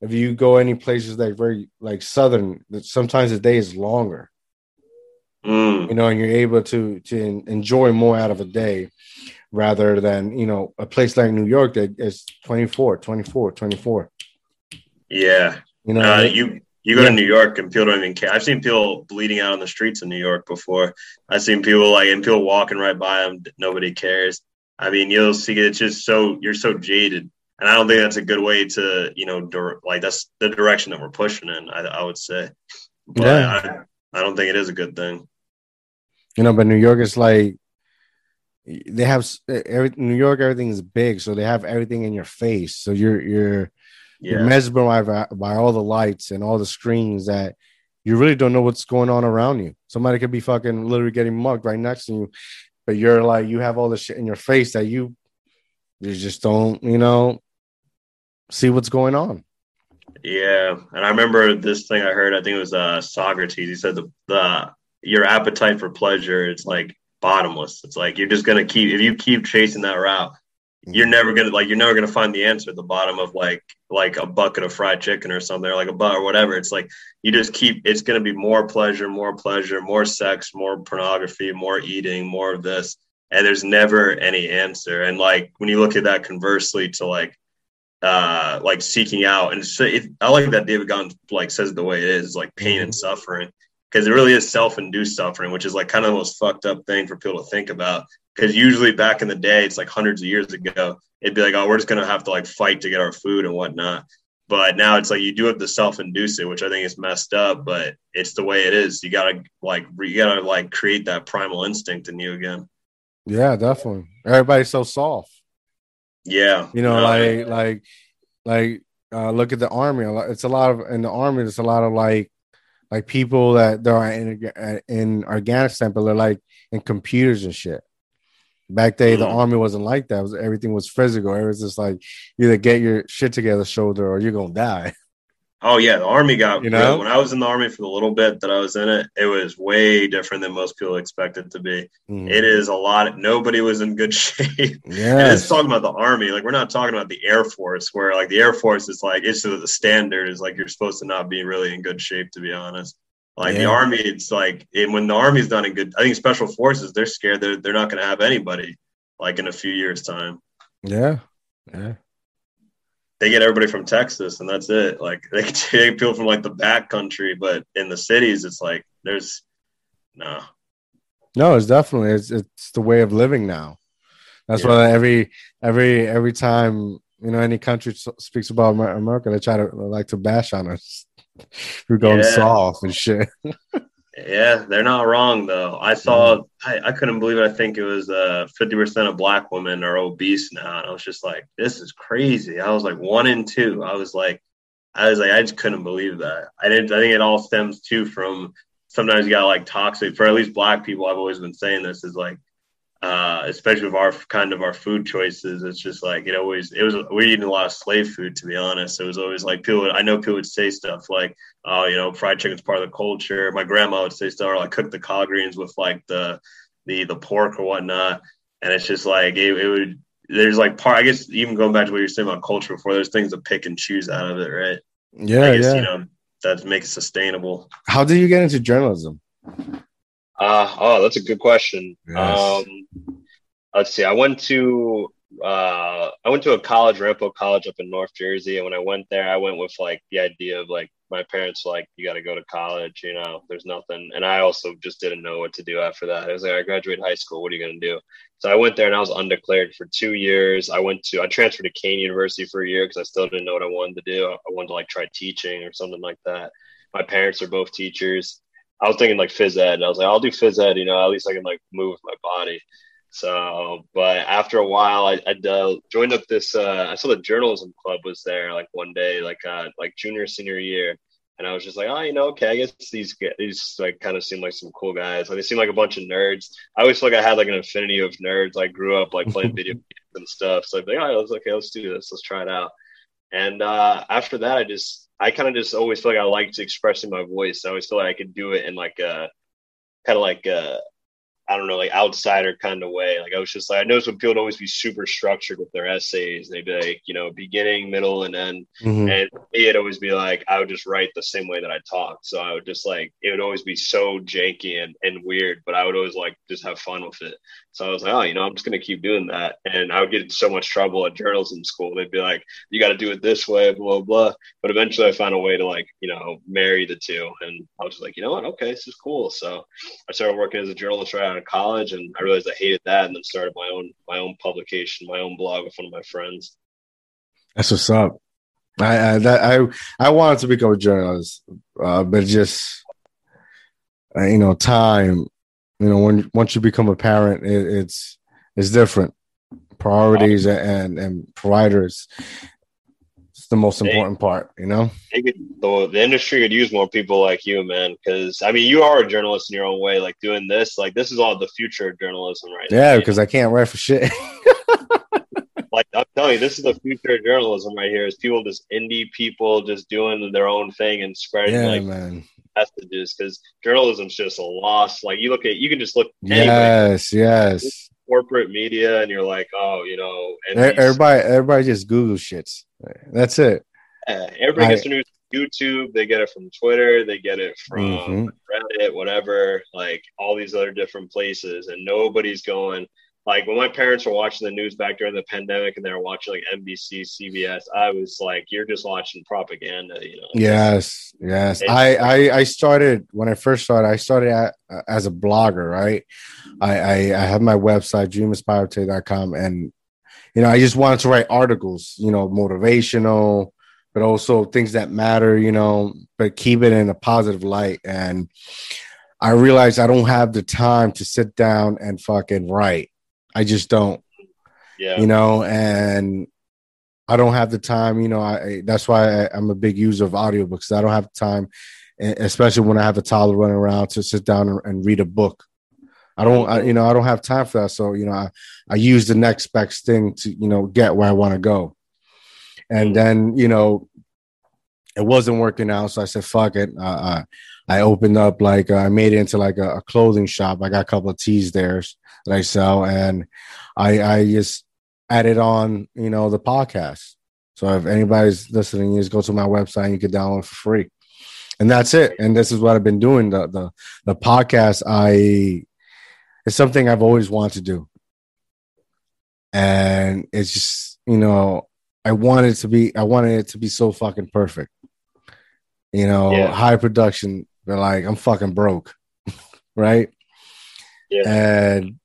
If you go any places like very like southern, sometimes the day is longer. Mm. You know, and you're able to to enjoy more out of a day rather than, you know, a place like New York that is 24, 24, 24. Yeah. You know, uh, you you go yeah. to New York and people don't even care. I've seen people bleeding out on the streets in New York before. I've seen people like and people walking right by them. Nobody cares. I mean, you'll see it's just so you're so jaded, and I don't think that's a good way to you know like that's the direction that we're pushing in. I, I would say, but yeah. I, I don't think it is a good thing. You know, but New York is like they have every New York. Everything is big, so they have everything in your face. So you're you're yeah. you're mesmerized by, by all the lights and all the screens that you really don't know what's going on around you. Somebody could be fucking literally getting mugged right next to you, but you're like you have all this shit in your face that you you just don't you know see what's going on. Yeah, and I remember this thing I heard. I think it was uh, Socrates. He said the the your appetite for pleasure it's like bottomless. It's like you're just gonna keep if you keep chasing that route, you're never gonna like you're never gonna find the answer at the bottom of like like a bucket of fried chicken or something or like a butt or whatever it's like you just keep it's gonna be more pleasure more pleasure more sex more pornography more eating more of this and there's never any answer and like when you look at that conversely to like uh like seeking out and so it, i like that david Goggins like says the way it is like pain and mm-hmm. suffering because it really is self-induced suffering which is like kind of the most fucked up thing for people to think about because usually back in the day, it's like hundreds of years ago, it'd be like, oh, we're just gonna have to like fight to get our food and whatnot. But now it's like you do have to self-induce it, which I think is messed up, but it's the way it is. You gotta like you gotta like create that primal instinct in you again. Yeah, definitely. Everybody's so soft. Yeah, you know, like like like uh, look at the army. It's a lot of in the army. There's a lot of like like people that they're in in Afghanistan, but they're like in computers and shit. Back day, mm the army wasn't like that. Was, everything was physical. It was just like either get your shit together, shoulder, or you're gonna die. Oh yeah, the army got you know when I was in the army for the little bit that I was in it, it was way different than most people expect it to be. Mm. It is a lot. Nobody was in good shape. Yeah, it's talking about the army. Like we're not talking about the air force, where like the air force is like it's the standard is like you're supposed to not be really in good shape, to be honest. Like yeah. the army, it's like and when the army's not in good. I think special forces they're scared they're they're not going to have anybody like in a few years time. Yeah, yeah. They get everybody from Texas and that's it. Like they take people from like the back country, but in the cities, it's like there's no. No, it's definitely it's it's the way of living now. That's yeah. why every every every time you know any country speaks about America, they try to like to bash on us. We're going yeah. soft and shit. yeah, they're not wrong though. I saw, I, I couldn't believe it. I think it was uh, 50% of black women are obese now. And I was just like, this is crazy. I was like, one in two. I was like, I was like, I just couldn't believe that. I didn't, I think it all stems too from sometimes you got like toxic, for at least black people. I've always been saying this is like, uh, especially with our kind of our food choices. It's just like it always it was we're eating a lot of slave food to be honest. It was always like people. Would, I know people would say stuff like, "Oh, you know, fried chicken's part of the culture." My grandma would say stuff or like cook the collard greens with like the the the pork or whatnot, and it's just like it, it would. There's like part. I guess even going back to what you're saying about culture before, there's things to pick and choose out of it, right? Yeah, guess, yeah. You know, that makes it sustainable. How did you get into journalism? Uh, oh, that's a good question. Yes. Um, let's see. I went to uh, I went to a college, Ramapo College up in North Jersey, and when I went there, I went with like the idea of like my parents were like, you got to go to college. You know, there's nothing. And I also just didn't know what to do after that. I was like, I graduated high school. What are you going to do? So I went there and I was undeclared for two years. I went to, I transferred to Kean University for a year because I still didn't know what I wanted to do. I wanted to like try teaching or something like that. My parents are both teachers. I was thinking like phys ed. And I was like, I'll do phys ed, you know, at least I can like move my body. So, but after a while, I, I uh, joined up this. Uh, I saw the journalism club was there like one day, like uh, like junior senior year, and I was just like, oh, you know, okay, I guess these these like kind of seem like some cool guys. Like they seem like a bunch of nerds. I always feel like I had like an affinity of nerds. I grew up like playing video games and stuff. So I'd be like, oh, let's okay, let's do this. Let's try it out. And uh, after that, I just I kind of just always feel like I liked expressing my voice. I always feel like I could do it in like a kind of like a I don't know, like outsider kind of way. Like I was just like, I noticed when people would always be super structured with their essays. They'd be like, you know, beginning, middle, and end. Mm-hmm. And it'd always be like, I would just write the same way that I talked. So I would just like, it would always be so janky and, and weird, but I would always like just have fun with it. So I was like, oh, you know, I'm just going to keep doing that. And I would get in so much trouble at journalism school. They'd be like, you got to do it this way, blah, blah. But eventually I found a way to like, you know, marry the two. And I was just like, you know what? Okay, this is cool. So I started working as a journalist right out of college and I realized I hated that, and then started my own my own publication, my own blog with one of my friends. That's what's up. I I that, I, I wanted to become a journalist, uh, but just uh, you know, time. You know, when once you become a parent, it, it's it's different. Priorities and and providers it's the most important they, part, you know. Could, the, the industry could use more people like you, man. Because I mean, you are a journalist in your own way. Like doing this, like this is all the future of journalism, right? Yeah, because I can't write for shit. like I'm telling you, this is the future of journalism right here. Is people just indie people just doing their own thing and spreading yeah, like man. messages because journalism's just a loss. Like you look at, you can just look. Yes, yes corporate media and you're like, oh, you know, everybody, everybody just Google shits. That's it. Everybody I, gets their news from YouTube. They get it from Twitter. They get it from mm-hmm. Reddit, whatever. Like all these other different places, and nobody's going. Like when my parents were watching the news back during the pandemic, and they were watching like NBC, CBS, I was like, "You're just watching propaganda," you know. Yes, yes. I, I I started when I first started. I started at, uh, as a blogger, right? I, I, I have my website, dreaminspiredtoday.com, and you know, I just wanted to write articles, you know, motivational, but also things that matter, you know, but keep it in a positive light. And I realized I don't have the time to sit down and fucking write. I just don't. Yeah. You know, and I don't have the time, you know, I that's why I, am a big user of audiobooks. I don't have time, especially when I have a toddler running around to sit down and, and read a book. I don't, I, you know, I don't have time for that. So, you know, I, I use the next best thing to, you know, get where I want to go. And then, you know, it wasn't working out. So I said, fuck it. Uh, I, I opened up like, uh, I made it into like a, a, clothing shop. I got a couple of tees there that I sell. And I, I just added on, you know, the podcast. So if anybody's listening, you just go to my website and you can download for free. And that's it. And this is what I've been doing. The the the podcast I it's something I've always wanted to do. And it's just, you know, I wanted to be, I wanted it to be so fucking perfect. You know, yeah. high production, but like I'm fucking broke. right. Yeah. And,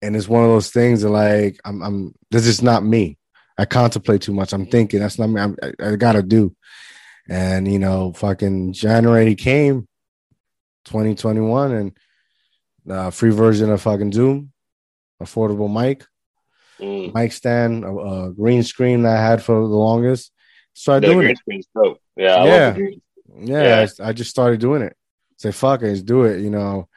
and it's one of those things that like, I'm, I'm, this is not me. I contemplate too much. I'm thinking that's not me. I'm, I, I gotta do. And, you know, fucking January came 2021 and, uh, free version of fucking Zoom, affordable mic, mm. mic stand, a, a, green screen that I had for the longest. Started the doing it. Dope. Yeah, yeah, yeah. yeah. I, I, just started doing it. Say fuck it, let's do it. You know,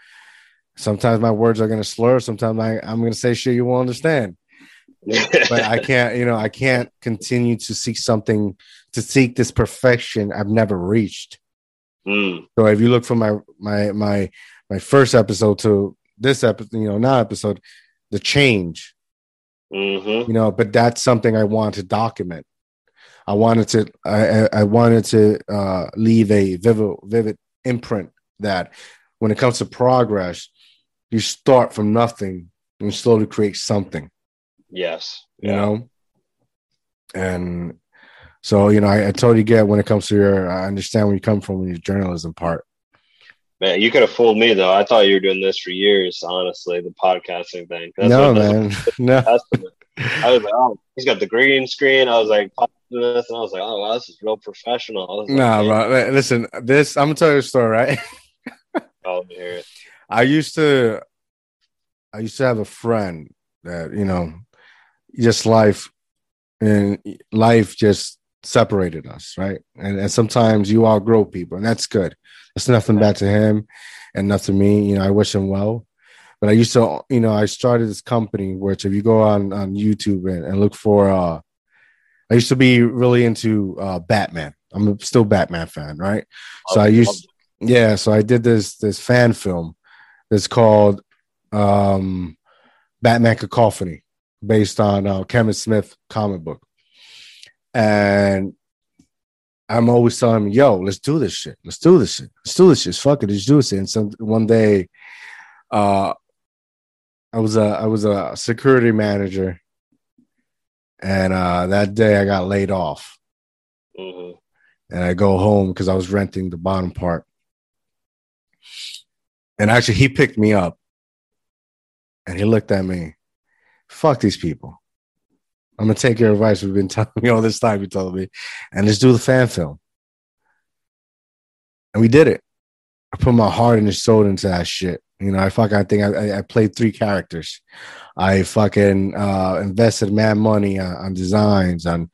sometimes my words are gonna slur. Sometimes I, I'm gonna say shit you won't understand. but I can't, you know, I can't continue to seek something to seek this perfection I've never reached. Mm. So if you look for my my my my first episode to this episode, you know, now episode, the change. Mm-hmm. You know, but that's something I want to document. I wanted to, I, I wanted to uh, leave a vivid, vivid imprint that when it comes to progress, you start from nothing and slowly create something. Yes. You yeah. know, and So you know, I, I totally get when it comes to your. I understand where you come from with your journalism part. Man, you could have fooled me though. I thought you were doing this for years. Honestly, the podcasting thing. That's no, man. no. I was like, oh, he's got the green screen. I was like, this, and I was like, oh, wow, this is real professional. nah, like, bro. Listen, this. I'm gonna tell you a story, right? oh, hear it. I used to, I used to have a friend that you know, just life, and life just separated us, right? And, and sometimes you outgrow people, and that's good. It's nothing bad to him, and nothing to me. You know, I wish him well. But I used to, you know, I started this company which, if you go on on YouTube and, and look for, uh I used to be really into uh Batman. I'm still Batman fan, right? So I used, yeah. So I did this this fan film that's called um Batman Cacophony, based on uh, Kevin Smith comic book, and I'm always telling him, "Yo, let's do this shit. Let's do this shit. Let's do this shit. Fuck it, let's do this." And some one day, uh, I was a I was a security manager, and uh, that day I got laid off, mm-hmm. and I go home because I was renting the bottom part, and actually he picked me up, and he looked at me, fuck these people. I'm gonna take your advice. We've been telling me all this time. You told me, and let's do the fan film, and we did it. I put my heart and soul into that shit. You know, I fucking I think I, I played three characters. I fucking uh, invested mad money on, on designs, on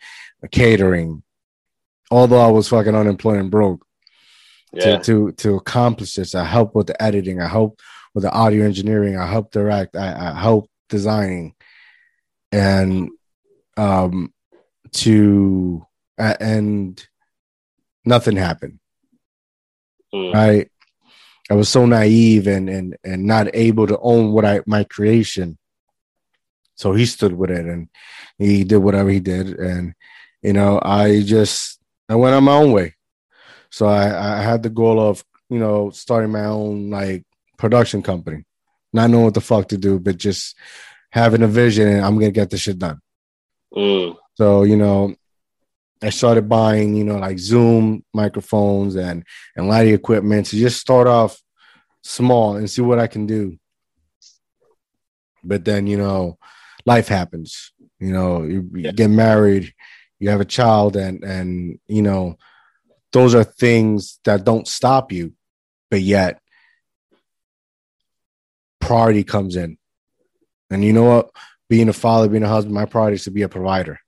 catering. Although I was fucking unemployed and broke, yeah. to to to accomplish this, I helped with the editing. I helped with the audio engineering. I helped direct. I, I helped designing, and um, to uh, and nothing happened. Mm. Right I was so naive and and and not able to own what I my creation. So he stood with it and he did whatever he did, and you know I just I went on my own way. So I I had the goal of you know starting my own like production company, not knowing what the fuck to do, but just having a vision and I'm gonna get this shit done. Mm. So you know I started buying, you know, like Zoom microphones and and lighting equipment to just start off small and see what I can do. But then, you know, life happens. You know, you, you get married, you have a child, and and you know, those are things that don't stop you, but yet priority comes in. And you know what? Being a father, being a husband, my priority is to be a provider.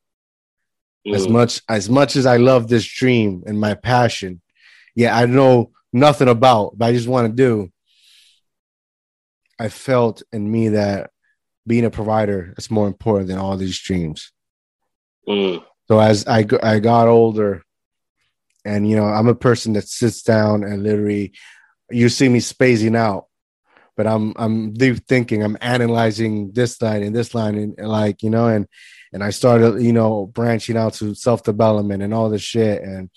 Mm. As much as much as I love this dream and my passion, yeah, I know nothing about, but I just want to do. I felt in me that being a provider is more important than all these dreams. Mm. So as I I got older, and you know, I'm a person that sits down and literally, you see me spacing out, but I'm I'm deep thinking, I'm analyzing this line and this line, and, and like you know, and and I started, you know, branching out to self development and all this shit. And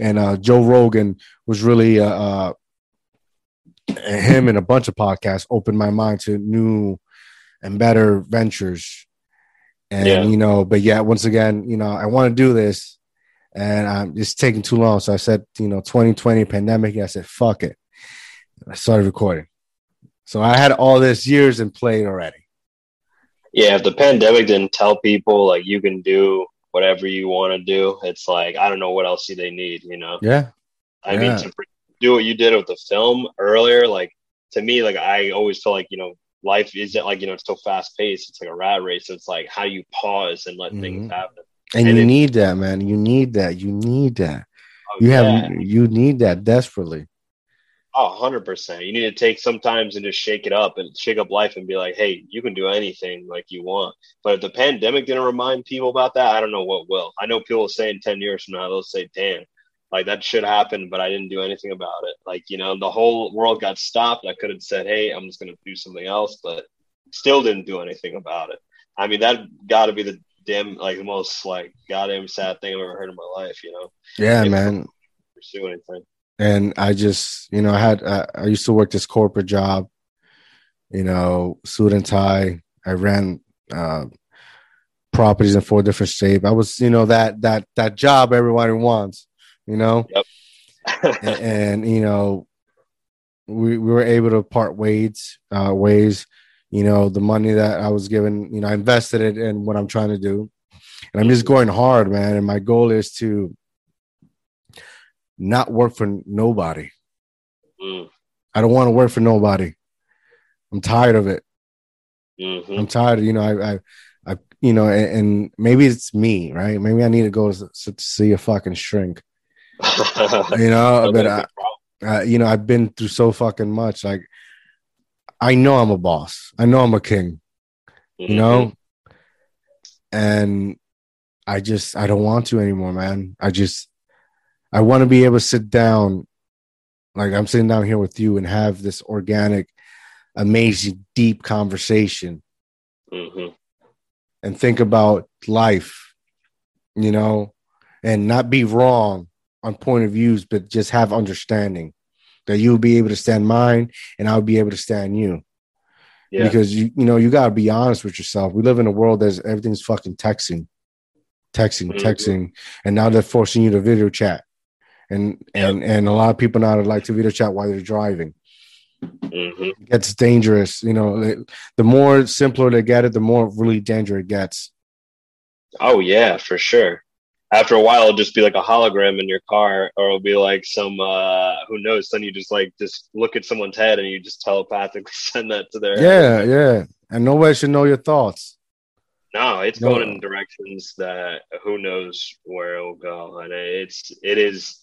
and uh, Joe Rogan was really uh, uh, him and a bunch of podcasts opened my mind to new and better ventures. And yeah. you know, but yeah, once again, you know, I want to do this, and I'm just taking too long. So I said, you know, 2020 pandemic. I said, fuck it. I started recording. So I had all this years in play already yeah, if the pandemic didn't tell people like you can do whatever you want to do, it's like I don't know what else do they need, you know? Yeah. I yeah. mean, to do what you did with the film earlier, like to me, like I always feel like you know, life isn't like you know, it's so fast paced. It's like a rat race. It's like how you pause and let mm-hmm. things happen. And, and you it, need that, man. You need that. You need that. Oh, you yeah. have you need that desperately. Oh, 100%. You need to take sometimes and just shake it up and shake up life and be like, hey, you can do anything like you want. But if the pandemic didn't remind people about that, I don't know what will. I know people will say in 10 years from now, they'll say, damn, like that should happen, but I didn't do anything about it. Like, you know, the whole world got stopped. I could have said, hey, I'm just going to do something else, but still didn't do anything about it. I mean, that got to be the damn, like the most like goddamn sad thing I've ever heard in my life, you know? Yeah, man. Pursue anything and I just, you know, I had uh, I used to work this corporate job, you know, suit and tie. I ran uh, properties in four different states. I was, you know, that that that job everybody wants, you know. Yep. and, and, you know, we we were able to part ways, uh, ways. You know, the money that I was given, you know, I invested it in what I'm trying to do, and I'm just going hard, man. And my goal is to not work for nobody. Mm, I don't want to work for nobody. I'm tired of it. mhm. I'm tired. Of, You know, I, I, I you know, and, and maybe it's me, right? Maybe I need to go to, to see a fucking shrink. You know, but I, uh, you know, I've been through so fucking much. Like, I know I'm a boss. I know I'm a king. Mm-hmm. You know, and I just I don't want to anymore, man. I just I want to be able to sit down, like I'm sitting down here with you, and have this organic, amazing, deep conversation hmm and think about life, you know, and not be wrong on point of views, but just have understanding that you'll be able to stand mine and I'll be able to stand you. Yeah. Because you you know, you gotta be honest with yourself. We live in a world that's everything's fucking texting, texting, Mhm. texting, and now they're forcing you to video chat. And and and a lot of people now like to video chat while they're driving. hmm It gets dangerous, you know. it- The more simpler they get it, the more really dangerous it gets. Oh yeah, for sure. After a while, it'll just be like a hologram in your car, or it'll be like some uh who knows. Then you just like just look at someone's head and you just telepathically send that to their Yeah, yeah. And nobody should know your thoughts. No, it's No. going in directions that who knows where it'll go, and it's it is.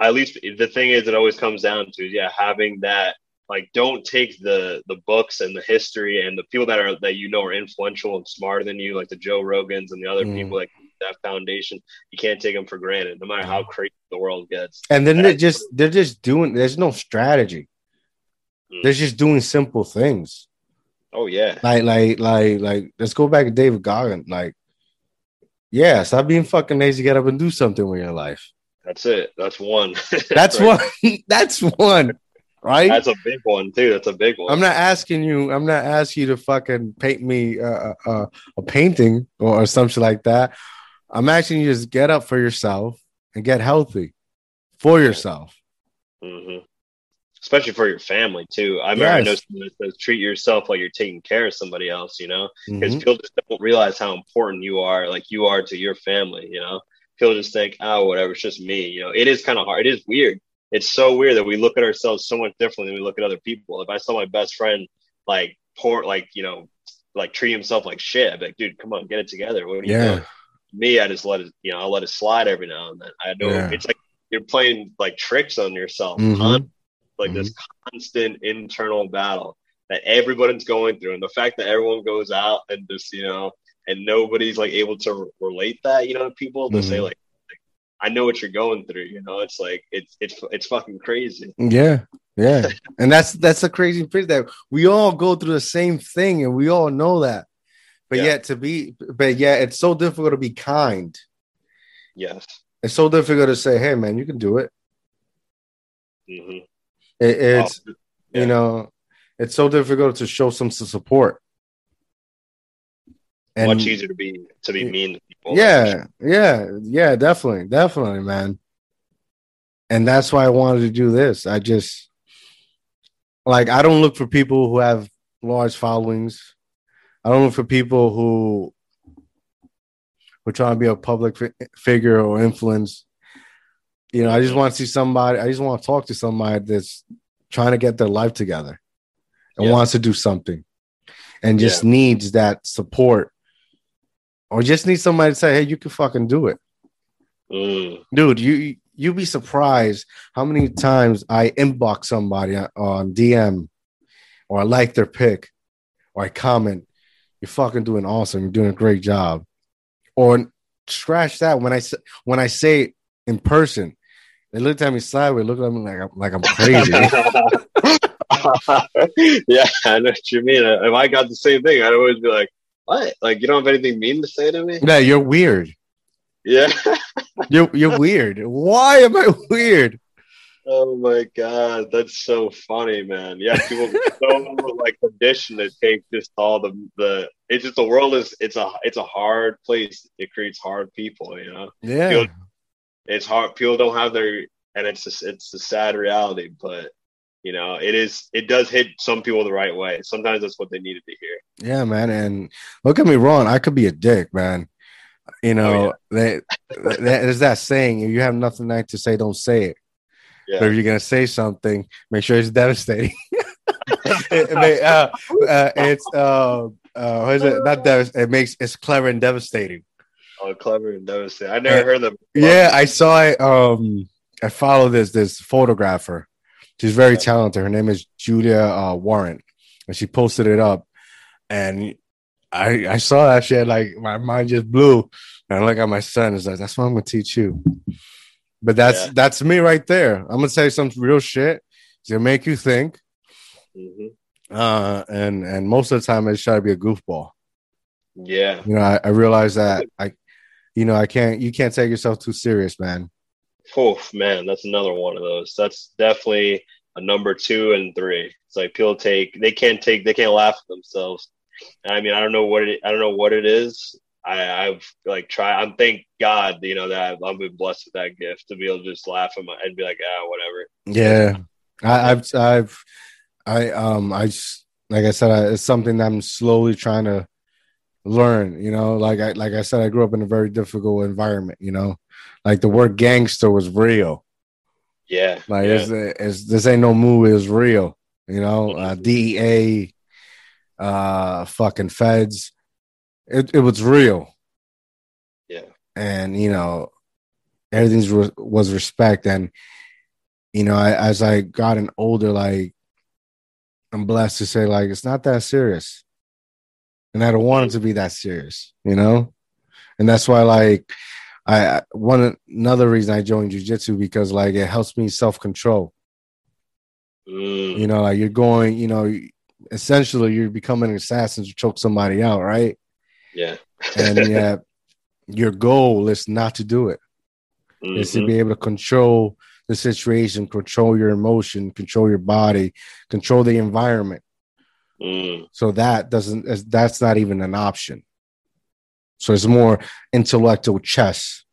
At least the thing is, it always comes down to yeah, having that like don't take the the books and the history and the people that are that you know are influential and smarter than you, like the Joe Rogans and the other Mm. people like that foundation. You can't take them for granted, no matter how crazy the world gets. And then they're just they're just doing there's no strategy. Mm. They're just doing simple things. Oh yeah, Like like like like let's go back to David Goggin. Like, yeah, stop being fucking lazy, get up and do something with your life. That's it. That's one. That's one that's one. Right? That's a big one too. That's a big one. I'm not asking you. I'm not asking you to fucking paint me uh, uh, a painting or, or something like that. I'm asking you just get up for yourself and get healthy for yourself. hmm Especially for your family too. I mean, I know Yes. someone that says treat yourself like you're taking care of somebody else. You know, because Mhm. people just don't realize how important you are, like you are to your family. You know, people just think, oh, whatever, it's just me. You know, it is kind of hard. It is weird. It's so weird that we look at ourselves so much differently than we look at other people. If I saw my best friend like poor, like you know, like treat himself like shit, I'd be like, dude, come on, get it together. What are you Yeah. doing? Me, I just let it, you know, I'll let it slide every now and then. I know Yeah. it's like you're playing like tricks on yourself. Mhm. Con- like this constant internal battle that everybody's going through, and the fact that everyone goes out and just you know, and nobody's like able to re- relate that, you know, to people to say Mhm. like, like, I know what you're going through. You know, it's like it's it's it's fucking crazy. Yeah, yeah, and that's that's the crazy thing that we all go through the same thing, and we all know that. But Yeah. yet to be, but yeah, it's so difficult to be kind. Yes. It's so difficult to say, "Hey, man, you can do it." hmm It- it's Oh, yeah. you know, it's so difficult to show some support. And much easier to be to be mean to people. yeah, yeah, yeah, definitely, definitely, man. And that's why I wanted to do this. I just like I don't look for people who have large followings. I don't look for people who who are trying to be a public fi- figure or influence. You know, I just want to see somebody. I just want to talk to somebody that's trying to get their life together and Yeah. wants to do something, and just needs that support, or just need somebody to say, "Hey, you can fucking do it." Mm, dude you you be surprised how many times i inbox somebody on, dm or i like their pic or i comment you're fucking doing awesome. You're doing a great job. Or scratch that when i say when i say it in person. They look at me sideways look at me like i'm like i'm crazy. Yeah, I know what you mean. If I got the same thing, I'd always be like, "What? Like, you don't have anything mean to say to me?" No, you're weird Yeah. you're you're weird why am i weird Oh my god, that's so funny, man. Yeah, people so like conditioned to take just all the the it's just the world is it's a it's a hard place. It creates hard people, you know. Yeah. People, it's hard. People don't have their, and it's just, it's a sad reality, but you know, it is it does hit some people the right way. Sometimes that's what they needed to hear. Yeah, man. And look get me wrong, I could be a dick, man. You know, Oh, they, they- there's that saying: if you have nothing nice to say, don't say it. Yeah. But if you're gonna say something, make sure it's devastating. it, uh, uh, it's uh, uh, is it? Not devas- It makes it's clever and devastating. Oh, clever and devastating. I never Yeah. heard them. Yeah, I saw it. Um, I follow this this photographer. She's very talented. Her name is Julia uh, Warren, and she posted it up. And I I saw that shit. Like my mind just blew. And I look at my son. It's like that's what I'm gonna teach you. But that's Yeah. that's me right there. I'm gonna say some real shit. It's gonna make you think. Mhm. Uh, and and most of the time, I just try to be a goofball. Yeah. You know, I, I realize that I, you know, I can't. You can't take yourself too serious, man. Oh man, that's another one of those. That's definitely a number two and three. It's like people take they can't take they can't laugh at themselves. I mean, I don't know what it I don't know what it is. I, I've like tried. I'm thank God, you know, that I've, I've been blessed with that gift to be able to just laugh at my and be like, ah, whatever. Yeah, I, I've, I've, I, um, I, s- like I said, I, it's something that I'm slowly trying to learn. You know, like I, like I said, I grew up in a very difficult environment. You know, like the word gangster was real. Yeah, Like yeah. it's, it's, this ain't no movie. It's real. You know, uh, DEA, uh, fucking feds. It, it was real. yeah, and you know everything's re- was respect and you know I, as i gotten older like i'm blessed to say like it's not that serious and i don't want it to be that serious you know and that's why like i one another reason i joined jiu-jitsu because like it helps me self-control Mm, you know like you're going you know essentially you're becoming an assassin to choke somebody out right yeah. and yeah your goal is not to do it is to be able to control the situation, control your emotion, control your body, control the environment. Mm, So that doesn't that's not even an option. So it's more intellectual chess,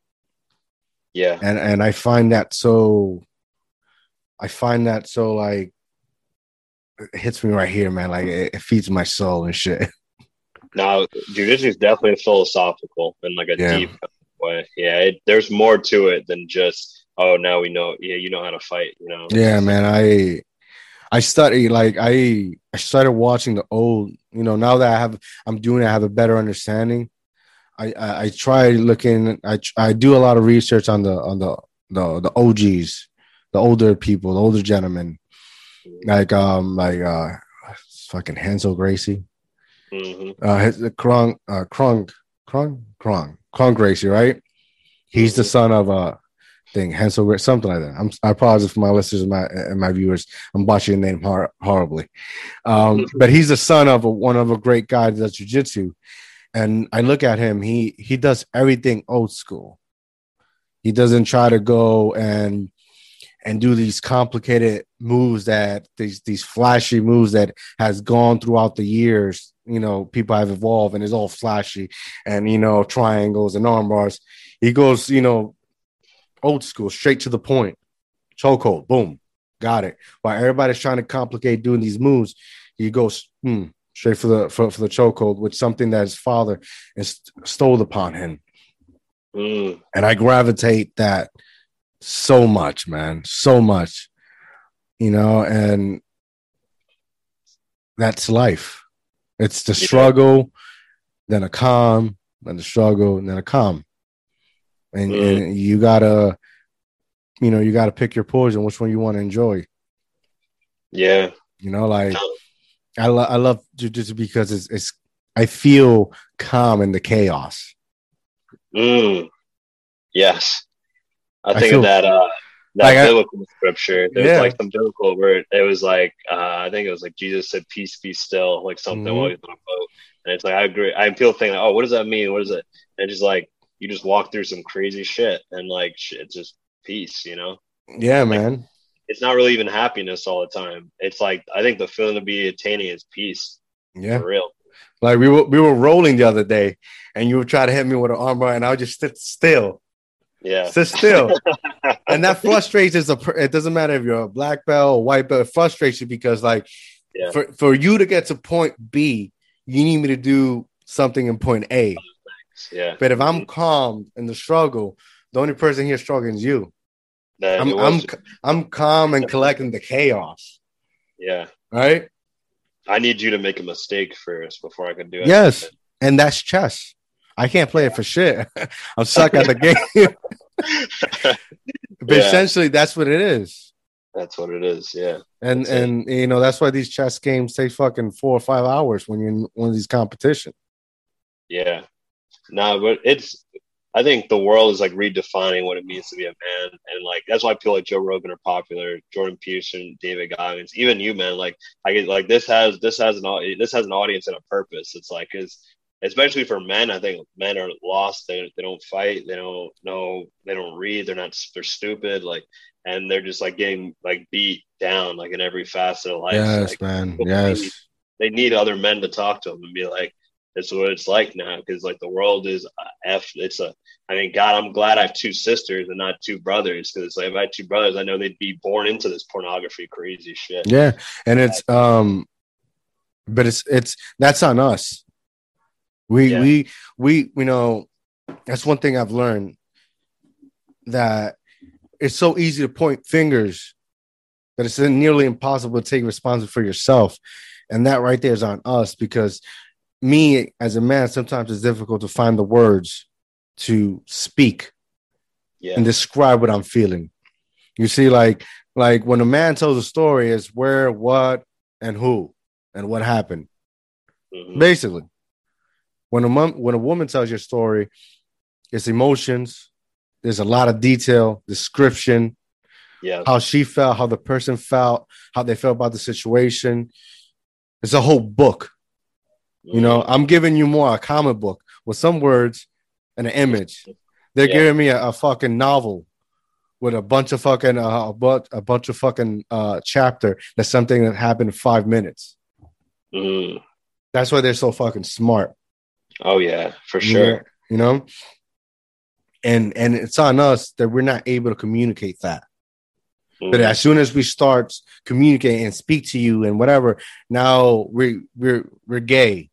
yeah, and and I find that so. I find that so like it hits me right here, man. Like it, it feeds my soul and shit. Now, jujitsu is definitely philosophical in like a Yeah. deep way. Yeah, it, there's more to it than just oh, now we know. Yeah, you know how to fight. You know. Yeah, man. I I study like I I started watching the old. You know, now that I have I'm doing it, I have a better understanding. I I, I try looking. I I do a lot of research on the on the the the OGs, the older people, the older gentlemen, like um like uh fucking Hansel Gracie, hmm uh the Krong uh Krong Krong Krong Krong Gracie, right? He's the son of uh thing Hansel something like that. I'm I apologize for my listeners and my and my viewers. I'm botching the name hor- horribly. Um, but he's the son of a, one of a great guy that does jujitsu, and I look at him. He he does everything old school. He doesn't try to go and and do these complicated moves that these these flashy moves that has gone throughout the years. You know, people have evolved and it's all flashy and you know triangles and arm bars. He goes, you know, old school, straight to the point. Chokehold, boom, got it. While everybody's trying to complicate doing these moves, he goes hmm, straight for the for, for the chokehold with something that his father inst- stole upon him. Mm, And I gravitate that so much, man, so much, you know, and that's life. It's the struggle, then a calm, then the struggle, and then a calm. And, Mm. and you gotta, you know, you gotta pick your poison, which one you want to enjoy. yeah. You know, like I, lo- I love jujitsu because it's, it's, I feel calm in the chaos. Mm, yes. I I think feel- of that uh that Like, I- biblical scripture. There Yeah. like some biblical where it, was like uh I think it was like Jesus said, Peace be still, like something Mhm. while he's on a boat. And it's like I agree. I feel thinking, oh, what does that mean? What is it? And it's just like you just walk through some crazy shit and like shit, it's just peace, you know? Yeah, man. It's not really even happiness all the time. It's like I think the feeling to be attaining is peace Yeah. for real. Like we were we were rolling the other day, and you would try to hit me with an armbar, and I would just sit still. Yeah. Sit still. and that frustrates us. It doesn't matter if you're a black belt or white belt. It frustrates you because, like, Yeah. for, for you to get to point B, you need me to do something in point A. Yeah. But if I'm mm-hmm. calm in the struggle, the only person here struggling is you. I'm I'm I'm calm and collecting the chaos. yeah. Right? I need you to make a mistake first before I can do it. Yes. And that's chess. I can't play it for shit. I'm stuck at the game. but Yeah. essentially, that's what it is. That's what it is. Yeah. And That's it. and you know that's why these chess games take fucking four or five hours when you're in one of these competitions. Yeah. No, but it's I think the world is like redefining what it means to be a man. And like that's why people like Joe Rogan are popular, Jordan Peterson, David Goggins, even you, man. Like I get like this has this has an this has an audience and a purpose. It's like is especially for men, I think men are lost. They, they don't fight, they don't know, they don't read, they're not they're stupid, like and they're just like getting like beat down like in every facet of life. yes, Like, man. Yes. need- they need other men to talk to them and be like, "This is what it's like now." Because like the world is uh, f. It's a. I mean, God, I'm glad I have two sisters and not two brothers. Because like if I had two brothers, I know they'd be born into this pornography, crazy shit. Yeah. And it's um but it's it's that's on us. We Yeah. we we you know that's one thing I've learned that it's so easy to point fingers that it's nearly impossible to take responsibility for yourself. And that right there is on us because me as a man, sometimes it's difficult to find the words to speak Yeah, and describe what I'm feeling. You see, like like when a man tells a story, it's where, what, and who, and what happened. Mhm. Basically, when a mom, when a woman tells your story, it's emotions. There's a lot of detail, description, yeah, how she felt, how the person felt, how they felt about the situation. It's a whole book. You know. I'm giving you more a comic book with some words and an image. They're Yeah. giving me a, a fucking novel with a bunch of fucking uh, a, bu- a bunch of fucking uh chapter. That's something that happened in five minutes. Mhm. That's why they're so fucking smart. Oh yeah, for sure. You know, and and it's on us that we're not able to communicate that. But Mhm. as soon as we start communicating and speak to you and whatever, now we're we're we're gay.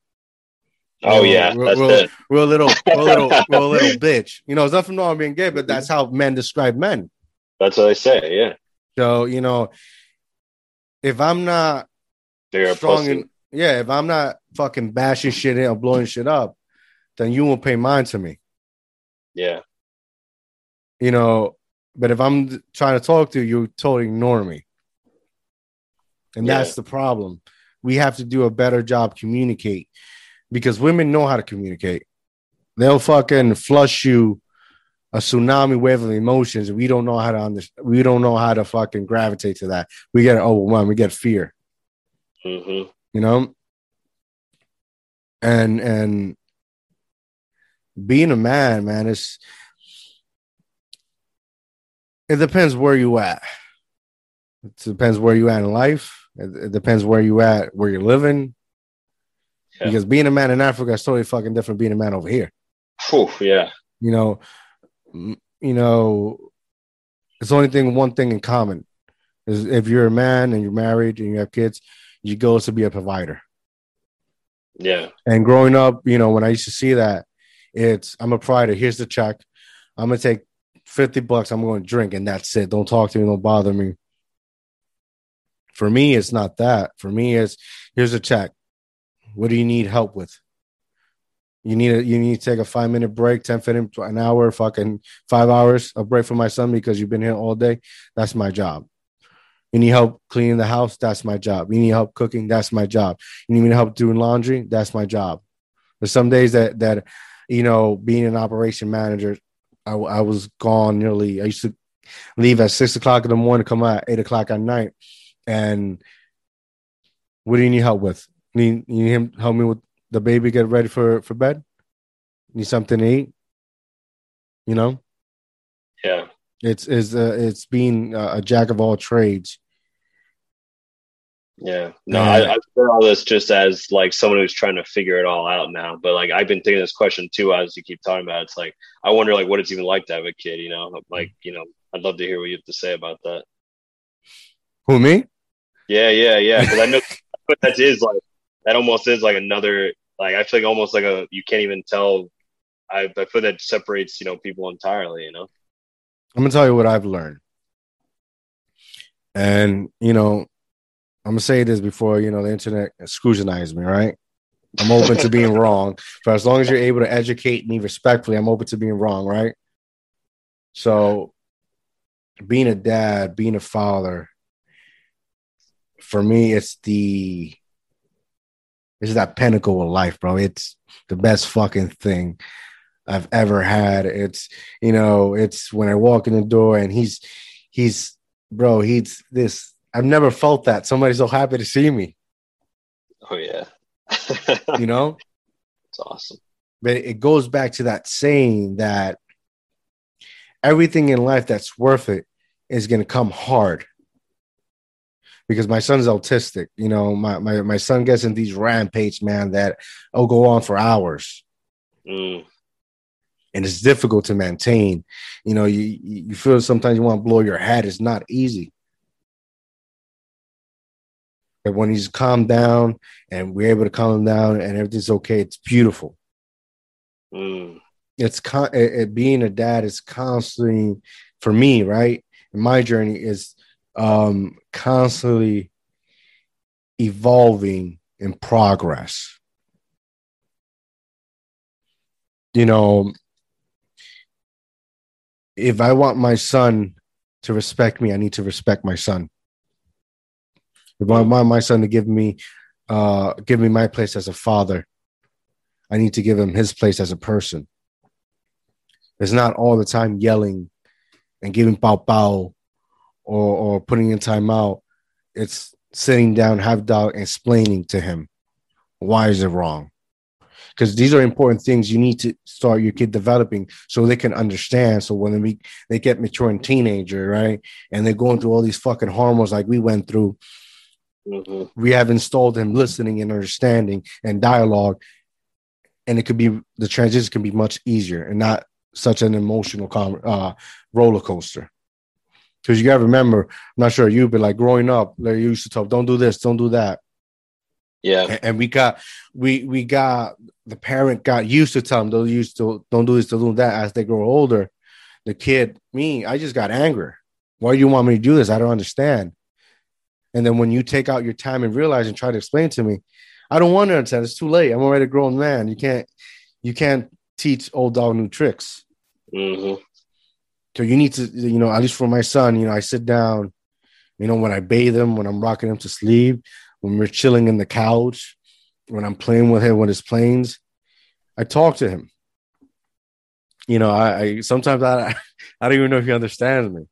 Oh know, yeah, we're- that's we're- it. We're a little, we're a little, we're a little bitch. You know, it's nothing wrong with being gay, but that's how men describe men. That's what I say. Yeah, So you know, if I'm not they're strong in, yeah, if I'm not fucking bashing shit in or blowing shit up, then you won't pay mind to me. yeah, You know, but if I'm trying to talk to you, you totally ignore me. And Yeah. that's the problem. We have to do a better job communicate because women know how to communicate. They'll fucking flush you a tsunami wave of emotions. We don't know how to understand. We don't know how to fucking gravitate to that. We get overwhelmed. We get fear. hmm You know, and and being a man, man, is it depends where you at. It depends where you at in life. It, it depends where you at, where you're living. Yeah. Because being a man in Africa is totally fucking different. Being a man over here, yeah, you know, you know, it's only thing one thing in common is if you're a man and you're married and you have kids, your goal is to be a provider. yeah, And growing up, you know, when I used to see that, it's I'm a provider. Here's the check. I'm gonna take 50 bucks. I'm going to drink, and that's it. Don't talk to me. Don't bother me. For me, it's not that. For me, it's here's a check. What do you need help with? You need a, you need to take a five minute break, 10 minutes, an hour, fucking five hours of break for my son because you've been here all day. That's my job. You need help cleaning the house? That's my job. You need help cooking? That's my job. You need me to help doing laundry? That's my job. There's some days that that you know, being an operation manager, I, I was gone nearly. I used to leave at six o'clock in the morning, come out at eight o'clock at night. And what do you need help with? Need you need him help me with the baby get ready for for bed? Need something to eat? You know, yeah, it's is uh, it's being uh, a jack of all trades. Yeah, no, I, I said all this just as like someone who's trying to figure it all out now. But like I've been thinking this question too as you keep talking about. It. It's like I wonder like what it's even like to have a kid. You know, like you know, I'd love to hear what you have to say about that. Who me? Yeah, yeah, yeah. Because I know but that is like that almost is like another like I feel like almost like a you can't even tell. I I feel that separates you know people entirely. You know. I'm gonna tell you what I've learned, and you know I'm gonna say this before you know the internet scrutinizes me, right? I'm open to being wrong. For as long as you're able to educate me respectfully, I'm open to being wrong, right? So, being a dad, being a father, for me, it's the it's that pinnacle of life, bro. It's the best fucking thing I've ever had. It's you know, it's when I walk in the door and he's he's bro, he's this I've never felt that. Somebody's so happy to see me. Oh yeah. you know? It's awesome. But it goes back to that saying that everything in life that's worth it is gonna come hard. Because my son's autistic, you know, my, my, my son gets in these rampage, man, that will go on for hours. Mm. And it's difficult to maintain. You know, you you feel sometimes you want to blow your head. It's not easy. But when he's calmed down and we're able to calm him down and everything's okay, it's beautiful. Mm. It's con- it, it, being a dad is constantly for me, right? In my journey is um constantly evolving in progress. You know, if I want my son to respect me, I need to respect my son. If I want my son to give me, uh, give me my place as a father, I need to give him his place as a person. It's not all the time yelling and giving pow pow or, or putting in timeout. It's sitting down, have dog, and explaining to him why is it wrong. Because these are important things you need to start your kid developing so they can understand. So when they, they get mature and teenager, right, and they're going through all these fucking hormones like we went through, Mm-hmm. We have installed him listening and understanding and dialogue, and it could be the transition can be much easier and not such an emotional uh, roller coaster. Because you gotta remember, I'm not sure you, but like growing up, they used to tell, "Don't do this, don't do that." Yeah, and, and we got we we got the parent got used to telling them, "Don't use to don't do this, don't do that." As they grow older, the kid, me, I just got angry. Why do you want me to do this? I don't understand. And then when you take out your time and realize and try to explain to me, I don't want to understand. It's too late. I'm already a grown man. You can't you can't teach old dog new tricks. Mm-hmm. So you need to, you know, at least for my son, you know, I sit down, you know, when I bathe him, when I'm rocking him to sleep, when we're chilling in the couch, when I'm playing with him with his planes, I talk to him. You know, I, I sometimes I I don't even know if he understands me,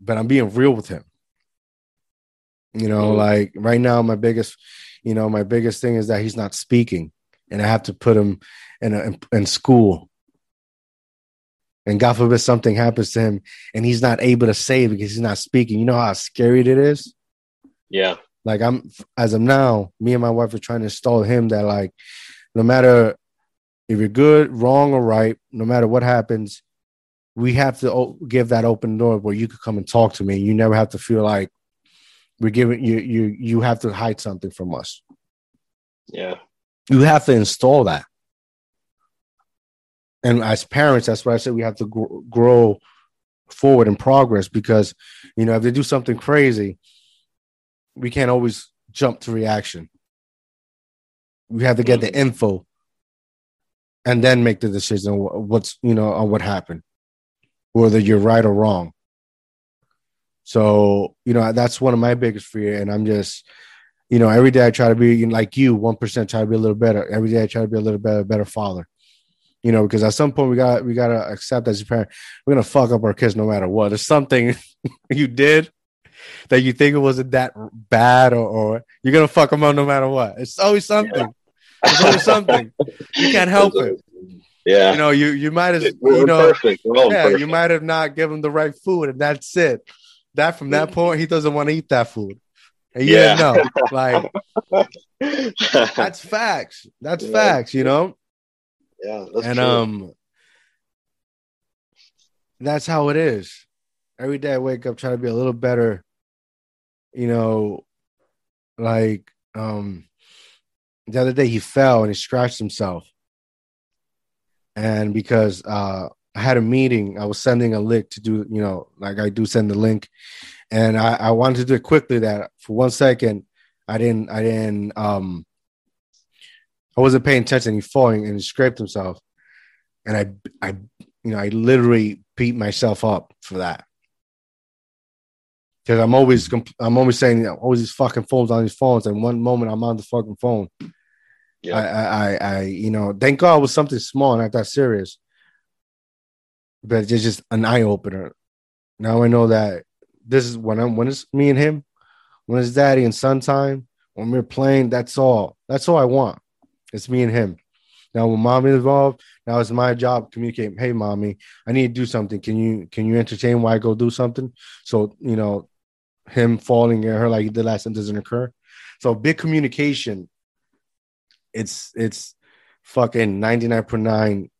but I'm being real with him. You know, mm-hmm. like right now, my biggest, you know, my biggest thing is that he's not speaking, and I have to put him in a, in, in school. And God forbid something happens to him, and he's not able to say because he's not speaking. You know how scary it is. Yeah. Like I'm, as of now, me and my wife are trying to install him that like, no matter if you're good, wrong, or right, no matter what happens, we have to give that open door where you could come and talk to me. You never have to feel like we're giving you you you have to hide something from us. Yeah. You have to install that. And as parents, that's why I said we have to gr- grow forward in progress because, you know, if they do something crazy, we can't always jump to reaction. We have to get the info and then make the decision what's, you know, on what happened, whether you're right or wrong. So, you know, that's one of my biggest fear. And I'm just, you know, every day I try to be like you, 1% try to be a little better. Every day I try to be a little better, better father. You know, because at some point we got we gotta accept as a parent, we're gonna fuck up our kids no matter what. There's something you did that you think it wasn't that bad, or, or you're gonna fuck them up no matter what. It's always something. Yeah. It's always something. You can't help it. Yeah. You know, you you might have you know yeah, perfect. you might have not given the right food, and that's it that from that point he doesn't want to eat that food And you yeah. didn't know. Like that's facts. That's yeah. facts, you know? Yeah. and true. um that's how it is. Every day I wake up trying to be a little better, you know, like um the other day he fell and he scratched himself. And because uh I had a meeting, I was sending a link to do, you know, like I do send the link. And I, I wanted to do it quickly that for one second I didn't I didn't um I wasn't paying attention. He falling and he scraped himself. And I I you know, I literally beat myself up for that. Because I'm always I'm always saying you know, always these fucking phones on these phones, and one moment I'm on the fucking phone. Yeah, I, I, I, you know, thank God it was something small, not that serious. But it's just an eye opener. Now I know that this is when I'm when it's me and him, when it's daddy and son time, when we're playing, that's all. That's all I want. It's me and him. Now when mommy involved, now it's my job communicate. Hey, mommy, I need to do something. Can you can you entertain while I go do something? So you know, him falling at her like he did last time doesn't occur. So big communication. It's it's fucking ninety nine point nine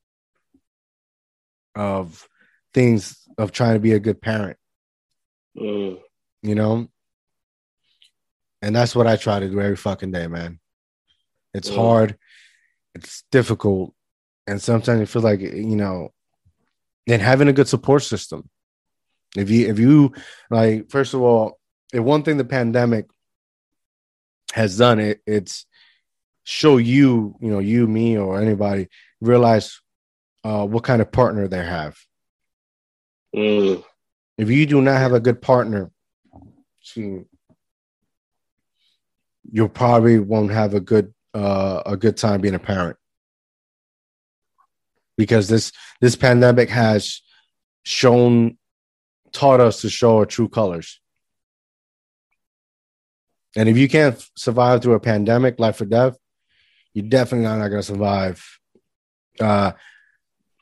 of things of trying to be a good parent. Mm. You know, and that's what I try to do every fucking day, man. It's mm. hard, it's difficult, and sometimes it feels like you know, and having a good support system. If you if you like, first of all, if one thing the pandemic has done, it it's show you, you know, you, me, or anybody realize uh, what kind of partner they have. Mm. If you do not have a good partner, you probably won't have a good uh, a good time being a parent. Because this this pandemic has shown taught us to show our true colors. And if you can't survive through a pandemic, life or death, you're definitely not, not going to survive uh,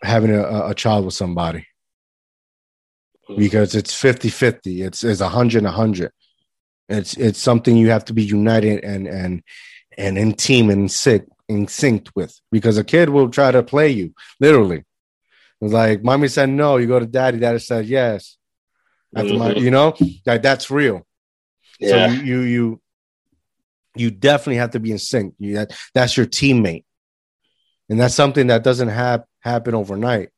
having a, a child with somebody. Because it's 50 50 it's it's 100 100 it's it's something you have to be united and and and in team and sync in synced with because a kid will try to play you literally it's like mommy said no you go to daddy daddy said yes after mm-hmm. my you know that that's real yeah. so you, you you you definitely have to be in sync you, that, that's your teammate and that's something that doesn't have happen overnight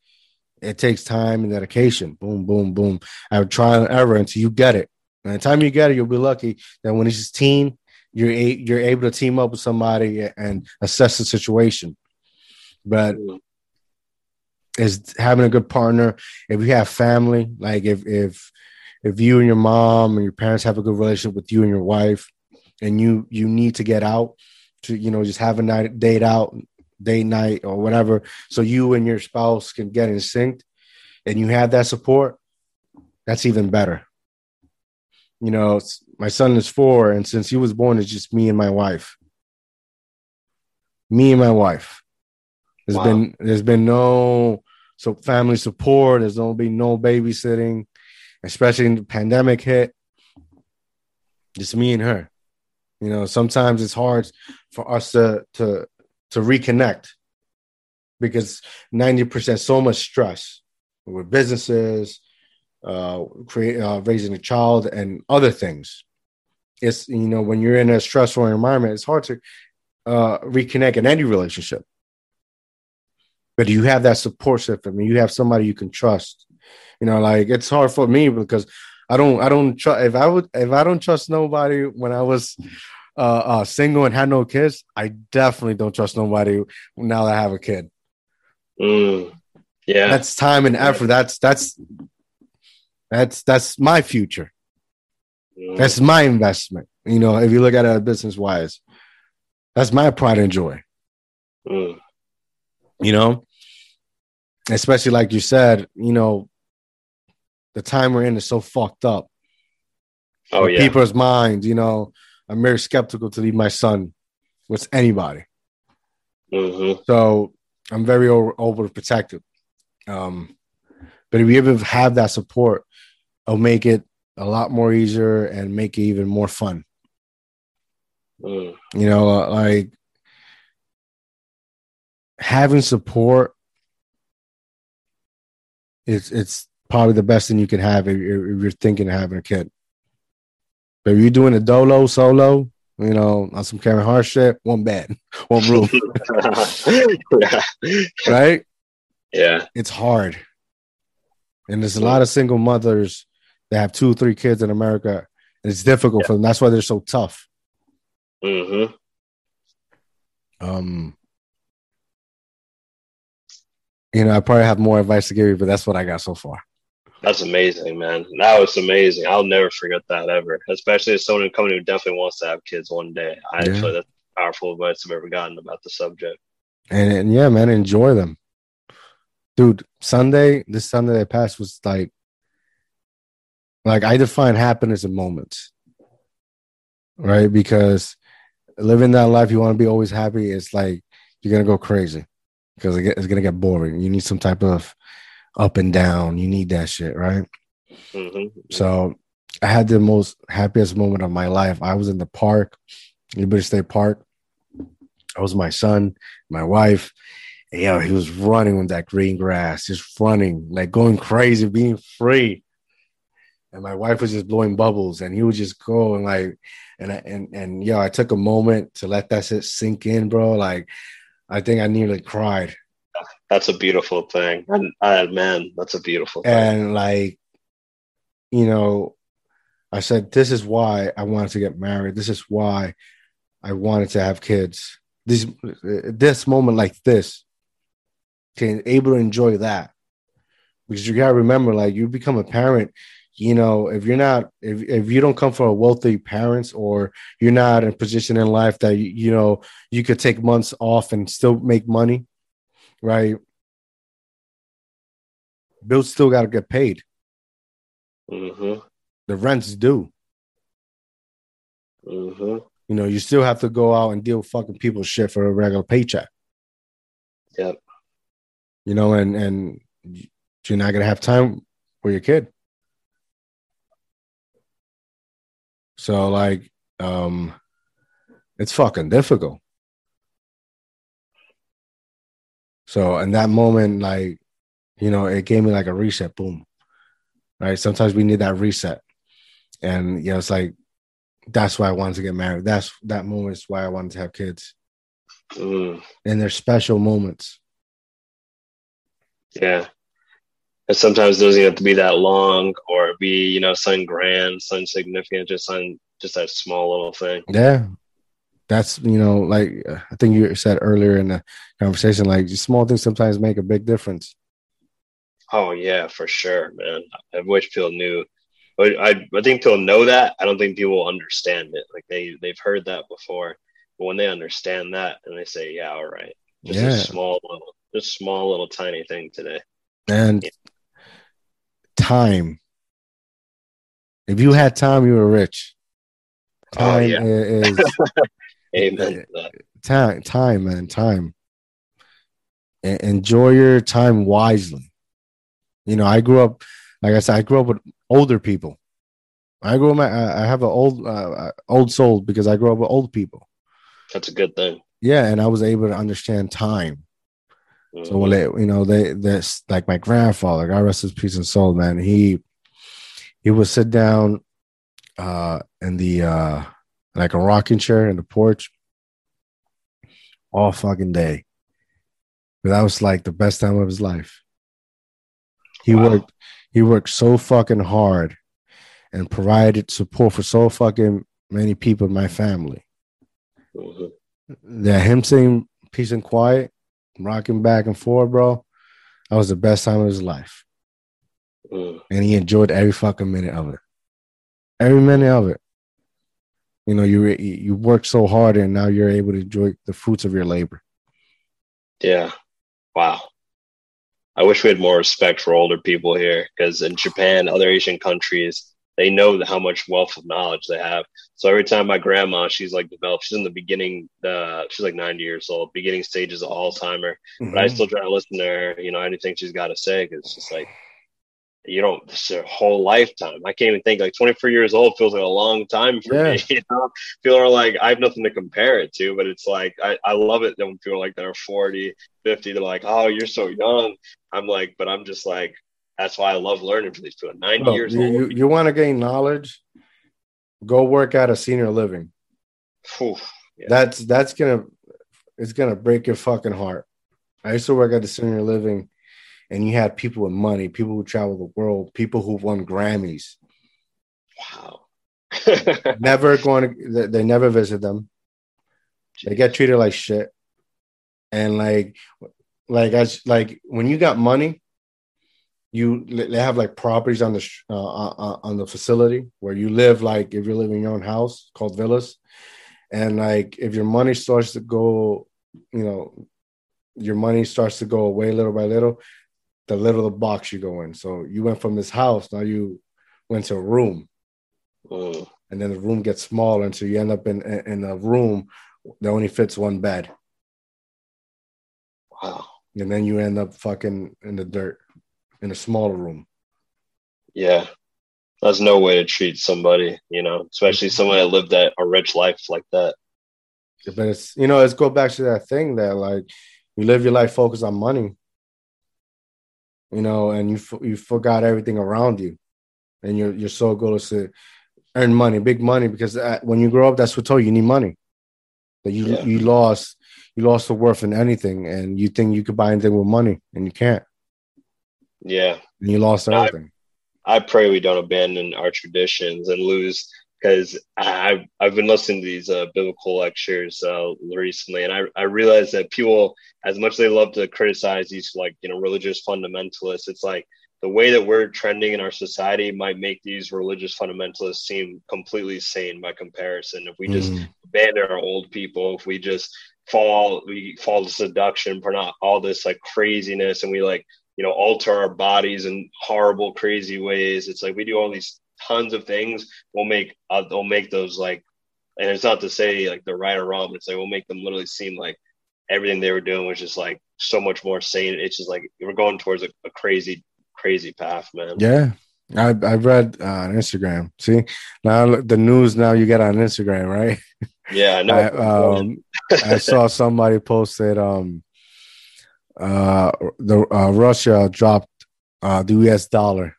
it takes time and dedication. Boom, boom, boom. I would try and error until you get it. And the time you get it, you'll be lucky that when it's just team, you're a- you're able to team up with somebody and assess the situation. But mm. is having a good partner. If you have family, like if if if you and your mom and your parents have a good relationship with you and your wife, and you you need to get out to you know just have a night date out date night or whatever, so you and your spouse can get in sync and you have that support, that's even better. You know, my son is four, and since he was born, it's just me and my wife. Me and my wife. There's wow. been there's been no so family support. There's gonna be no babysitting, especially in the pandemic hit. Just me and her. You know, sometimes it's hard for us to to to reconnect because 90% so much stress with businesses, uh, create, uh, raising a child, and other things. It's, you know, when you're in a stressful environment, it's hard to uh, reconnect in any relationship. But you have that support system, and you have somebody you can trust. You know, like it's hard for me because I don't, I don't trust. If I would, if I don't trust nobody when I was uh, uh, single and had no kids, I definitely don't trust nobody now that I have a kid. Mm, yeah, that's time and effort. That's that's that's that's my future. That's my investment. You know, if you look at it business wise, that's my pride and joy. Mm. You know, especially like you said, you know, the time we're in is so fucked up. Oh yeah, people's minds. You know, I'm very skeptical to leave my son with anybody. Mm-hmm. So I'm very over, overprotective. Um, but if you ever have that support, it'll make it a lot more easier and make it even more fun. Mm. You know, uh, like having support. It's it's probably the best thing you can have if you're, if you're thinking of having a kid. But if you're doing a dolo solo, you know, on some Kevin Hart shit, one bed, one room, right? yeah. It's hard. And there's a lot of single mothers that have two, three kids in America. And it's difficult for them. That's why they're so tough. hmm Um, you know, I probably have more advice to give you, but that's what I got so far. That's amazing, man. That was amazing. I'll never forget that ever. Especially as someone coming who definitely wants to have kids one day. I Yeah. feel that's powerful advice I've ever gotten about the subject. And, and yeah, man, enjoy them. Dude, Sunday, this Sunday that passed was like, like I define happiness in moments, right? Because living that life, you want to be always happy. It's like you're gonna go crazy because it's gonna get boring. You need some type of up and down. You need that shit, right? hmm So I had the most happiest moment of my life. I was in the park, Liberty State Park. I was my son, my wife. And, yo, he was running with that green grass, just running, like going crazy, being free. And my wife was just blowing bubbles, and he would just go and like, and I, and and yo, I took a moment to let that shit sink in, bro. Like, I think I nearly cried. That's a beautiful thing. And uh, man, that's a beautiful thing. and like you know i said this is why i wanted to get married this is why i wanted to have kids this this moment like this to able to enjoy that because you gotta remember like you become a parent you know if you're not if, if you don't come from a wealthy parents or you're not in a position in life that you, you know you could take months off and still make money right bills still got to get paid hmm the rent's due. hmm You know, you still have to go out and deal with fucking people's shit for a regular paycheck. Yep. You know, and and you're not gonna have time for your kid. So like, um, it's fucking difficult. So in that moment, like, you know, it gave me like a reset. Boom. Right. Sometimes we need that reset, and you know, it's like that's why I wanted to get married. That's that moment is why I wanted to have kids. Mm. And they're special moments. Yeah. And sometimes it doesn't have to be that long or be, you know, something grand, something significant, just something, just that small little thing. Yeah. That's you know, like uh, I think you said earlier in the conversation, like small things sometimes make a big difference. Oh yeah, for sure, man. I wish people knew. But I, I think people know that. I don't think people understand it. Like they, they've heard that before. But when they understand that and they say, yeah, all right, just Yeah. a small little, just small little tiny thing today. And. Time. If you had time, you were rich. Oh, Time yeah. is Amen. time, time, man, time. Enjoy your time wisely. You know, I grew up, like I said, I grew up with older people. I grew up. I I have an old, uh, old soul because I grew up with old people. That's a good thing. Yeah, and I was able to understand time. So Mhm. when they, you know, they this like my grandfather, God rest his peace and soul, man. He he would sit down uh in the uh like a rocking chair in the porch all fucking day. But that was like the best time of his life. He Wow. worked he worked so fucking hard and provided support for so fucking many people in my family Mhm. that him sitting peace and quiet, rocking back and forth, bro. That was the best time of his life. Mm. And he enjoyed every fucking minute of it. Every minute of it. You know, you you worked so hard and now you're able to enjoy the fruits of your labor. Yeah. Wow. I wish we had more respect for older people here because in Japan, other Asian countries, they know how much wealth of knowledge they have. So every time my grandma, she's like developed, she's in the beginning, uh, she's like 90 years old, beginning stages of Alzheimer. But I still try to listen to her, you know, anything she's got to say because it's just like you don't it's a whole lifetime. I can't even think like 24 years old feels like a long time for Yeah. me. You know, people are like I have nothing to compare it to, but it's like I, I love it when people like they're 40, 50, they're like, Oh, you're so young. I'm like, but I'm just like that's why I love learning from these people. 90 Bro, years you, old. you, you want to gain knowledge? Go work at a senior living. Phew. Yeah. That's that's gonna it's gonna break your fucking heart. I used to work at the senior living, and you had people with money, people who travel the world, people who won Grammys. wow. Never going to they, they never visit them. They get treated like shit. And like like as like when you got money, you they have like properties on the uh, uh, on the facility where you live like if you live in your own house called villas. And like if your money starts to go you know your money starts to go away little by little the little the box you go in. So you went from this house now you went to a room. Mm. and then the room gets smaller and so you end up in in a room that only fits one bed. Wow. and then you end up fucking in the dirt in a smaller room Yeah. That's no way to treat somebody, you know, especially someone that lived that a rich life like that. but it's you know let's go back to that thing that like you live your life focused on money you know and you f- you forgot everything around you and your your sole goal is to earn money big money because uh, when you grow up that's what told you you need money that you Yeah. you lost you lost the worth in anything and you think you could buy anything with money and you can't Yeah. and you lost No, I- everything I pray we don't abandon our traditions and lose because I've I've been listening to these uh, biblical lectures uh, recently, and I I realize that people, as much as they love to criticize these like you know religious fundamentalists, it's like the way that we're trending in our society might make these religious fundamentalists seem completely sane by comparison. If we just Mhm. abandon our old people, if we just fall, we fall to seduction for not all this like craziness, and we like you know alter our bodies in horrible, crazy ways. It's like we do all these tons of things. We'll make uh, we'll make those like, and it's not to say like they're right or wrong, but it's like we'll make them literally seem like everything they were doing was just like so much more sane. It's just like we're going towards a, a crazy, crazy path, man. yeah I, I read uh, on Instagram. See now the news now you get on Instagram, right? Yeah, I know. I, um, I saw somebody posted um uh the uh, Russia dropped uh the US dollar.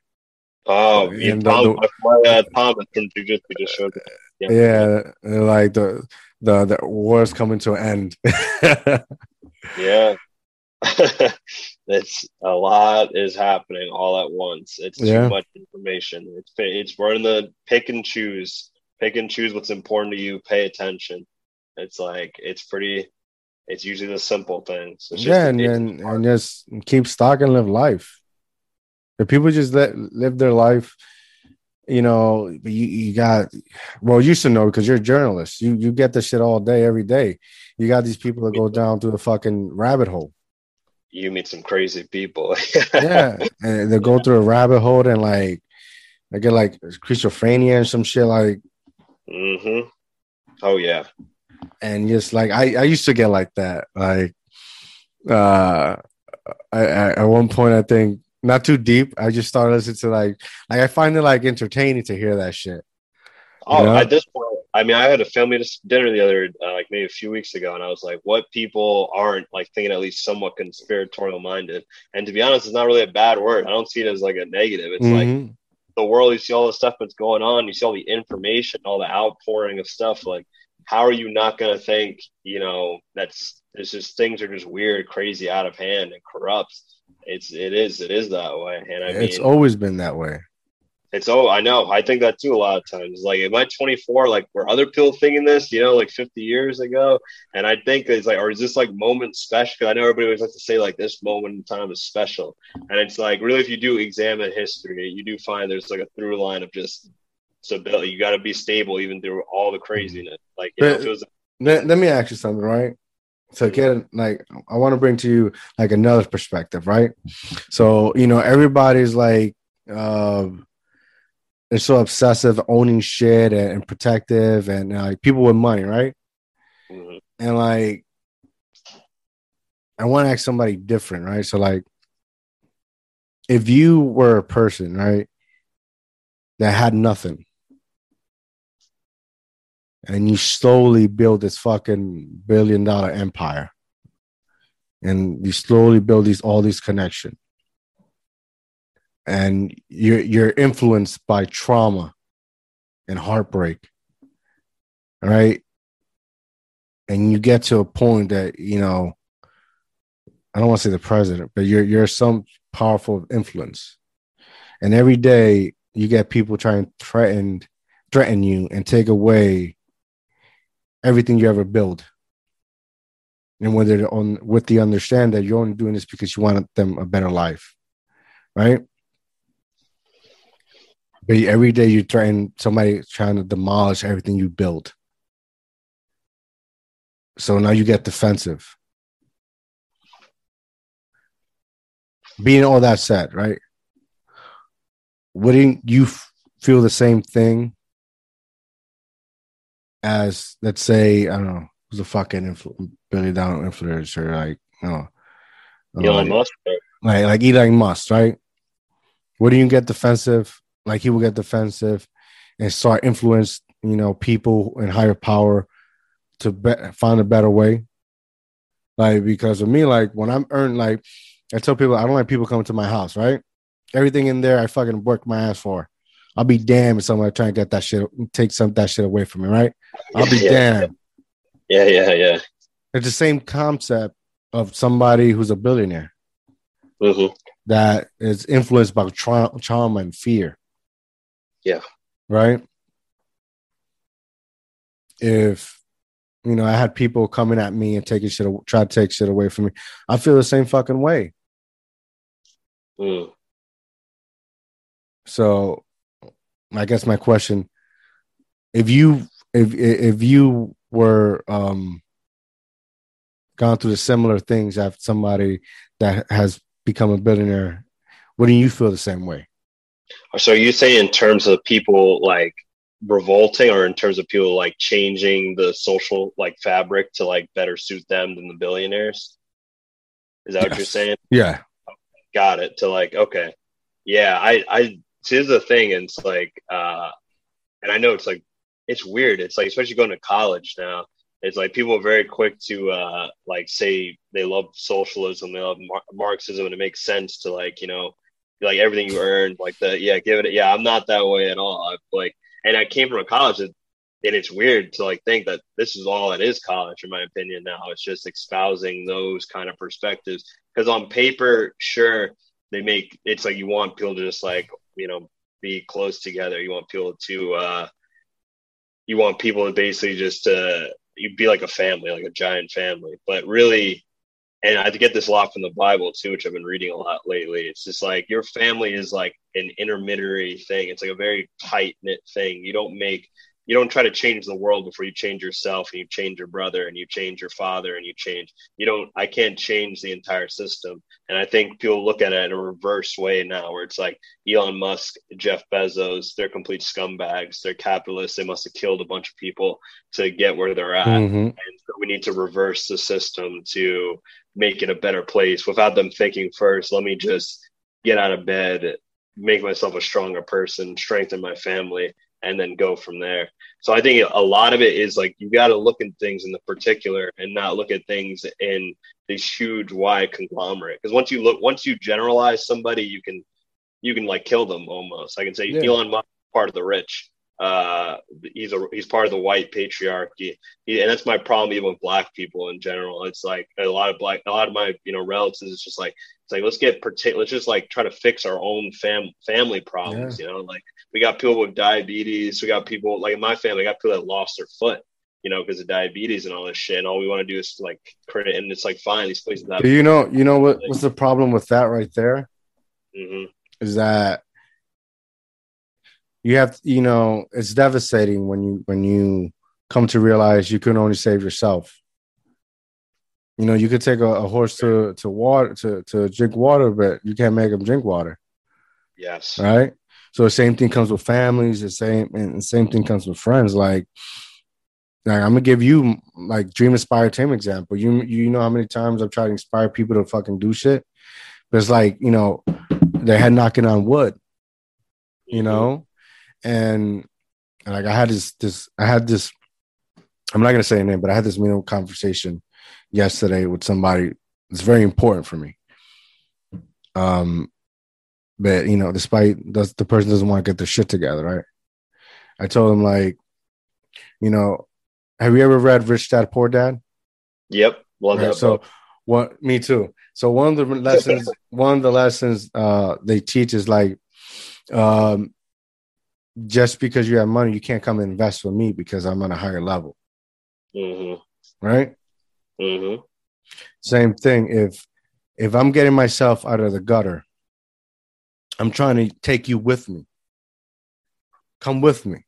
oh, you and Tom, the- my, uh, Thomas from Jiu Jitsu just showed me. Yeah, like the the the war's coming to an end. Yeah. it's a lot is happening all at once. It's Yeah. too much information. It's it's we're in the pick and choose, pick and choose what's important to you. Pay attention. It's like it's pretty. It's usually the simple things. It's just yeah, and, and and just keep stock and live life. If people just let live their life, you know, you you got well, you should know because you're a journalist. You you get this shit all day, every day. You got these people that go down to the fucking rabbit hole. you meet some crazy people. Yeah, and they go through a rabbit hole and like they get like schizophrenia and some shit like, Mm hmm Oh yeah. And just like I I used to get like that. Like, uh, I, I at one point I think not too deep. I just started listening to like like I find it like entertaining to hear that shit. Oh, know? at this point, I mean, I had a family dinner the other, uh, like maybe a few weeks ago, and I was like, "What people aren't like thinking at least somewhat conspiratorial minded?" And to be honest, it's not really a bad word. I don't see it as like a negative. It's like Mhm. the world. You see all the stuff that's going on. You see all the information, all the outpouring of stuff. Like, how are you not going to think? You know, that's it's just things are just weird, crazy, out of hand, and corrupt. It's it is it is that way, and I it's mean, always been that way. it's oh, I know. I think that too a lot of times. Like, am I 24? Like, were other people thinking this, you know, like 50 years ago? And I think it's like, or is this like moment special? Because I know everybody always likes to say like this moment in time is special. And it's like, really, if you do examine history, you do find there's like a through line of just stability. You got to be stable even through all the craziness. Like, you know, was, Let, let me ask you something, right? So get like, I want to bring to you like another perspective, right? So you know, everybody's like, uh, they're so obsessive, owning shit and, and protective, and uh, like people with money, right? Mhm. And like, I want to ask somebody different, right? So like, if you were a person, right, that had nothing, and you slowly build this fucking billion dollar empire, and you slowly build these all these connections, and you're you're influenced by trauma and heartbreak, right? And you get to a point that you know I don't want to say the president, but you're you're some powerful influence. And every day you get people trying to threaten threaten you and take away everything you ever build. And whether on with the understand that you're only doing this because you want them a better life. Right? But every day you're trying somebody trying to demolish everything you built. So now you get defensive being all that said, right? Wouldn't you f- feel the same thing as, let's say, I don't know, who's a fucking influ- billion dollar influencer, like, you know, Elon um, Musk, like like Elon Musk, right? Wouldn't you get defensive? Like he will get defensive and start influence, you know, people in higher power to be- find a better way. Like because of me, like when I'm earning, like I tell people I don't like people coming to my house, right? Everything in there I fucking work my ass for. I'll be damned if someone trying to get that shit, take some that shit away from me, right? I'll be Yeah. damned. Yeah, yeah, yeah. It's the same concept of somebody who's a billionaire hmm that is influenced by tra- trauma and fear. Yeah. Right. If you know, I had people coming at me and taking shit, try to take shit away from me. I feel the same fucking way. Mm. So, I guess my question: if you if if you were um gone through the similar things after somebody that has become a billionaire, wouldn't you feel the same way? So you say in terms of people like revolting, or in terms of people like changing the social like fabric to like better suit them than the billionaires? Is that what you're saying? Yeah. got it to like okay yeah i i here's the thing and it's like uh and i know it's like it's weird. It's like especially going to college now it's like people are very quick to uh like say they love socialism they love Mar- marxism and it makes sense to like you know like everything you earned like the yeah give it yeah i'm not that way at all. I, like and i came from a college that and it's weird to like think that this is all it is college in my opinion now. It's just espousing those kind of perspectives. Because on paper sure they make it's like you want people to just like you know be close together you want people to uh you want people to basically just uh you be like a family like a giant family but really and I get this a lot from the Bible too, which I've been reading a lot lately. It's just like your family is like an intermediary thing. It's like a very tight knit thing. You don't make, you don't try to change the world before you change yourself and you change your brother and you change your father and you change, you don't, I can't change the entire system. And I think people look at it in a reverse way now where it's like Elon Musk, Jeff Bezos, they're complete scumbags. They're capitalists. They must have killed a bunch of people to get where they're at. Mhm. And so we need to reverse the system to make it a better place without them thinking first, let me just get out of bed, make myself a stronger person, strengthen my family, and then go from there. So I think a lot of it is like you got to look at things in the particular and not look at things in this huge wide conglomerate. Because once you look, once you generalize somebody, you can you can like kill them almost. I can say Yeah. Elon Musk is part of the rich. Uh, he's a he's part of the white patriarchy, he, and that's my problem even with black people in general. It's like a lot of black, a lot of my you know relatives. It's just like it's like let's get particular. Let's just like try to fix our own fam family problems. You know, like we got people with diabetes. We got people like in my family. I got people that lost their foot. You know, because of diabetes and all this shit. And all we want to do is like credit, and it's like fine. These places. But you know, you know what? What's the problem with that right there? Mhm. Is that you have, you know, it's devastating when you when you come to realize you can only save yourself. You know, you could take a, a horse to to water to to drink water, but you can't make them drink water, Yes. right? So the same thing comes with families. The same and the same thing comes with friends. Like, like I'm gonna give you like dream inspire team example. You you know how many times I've tried to inspire people to fucking do shit, but it's like you know their head knocking on wood, you mm-hmm. know, and, and like I had this this I had this I'm not gonna say a name, but I had this meaningful conversation yesterday with somebody. It's very important for me. Um, but you know, despite the, the person doesn't want to get their shit together, right? I told him like, you know, have you ever read Rich Dad Poor Dad? Yep, love Right, that. so book. what? Me too. So one of the lessons, one of the lessons uh, they teach is like, um, just because you have money, you can't come and invest with me because I'm on a higher level, Mhm, right? Mhm. Same thing. If if I'm getting myself out of the gutter, I'm trying to take you with me. Come with me.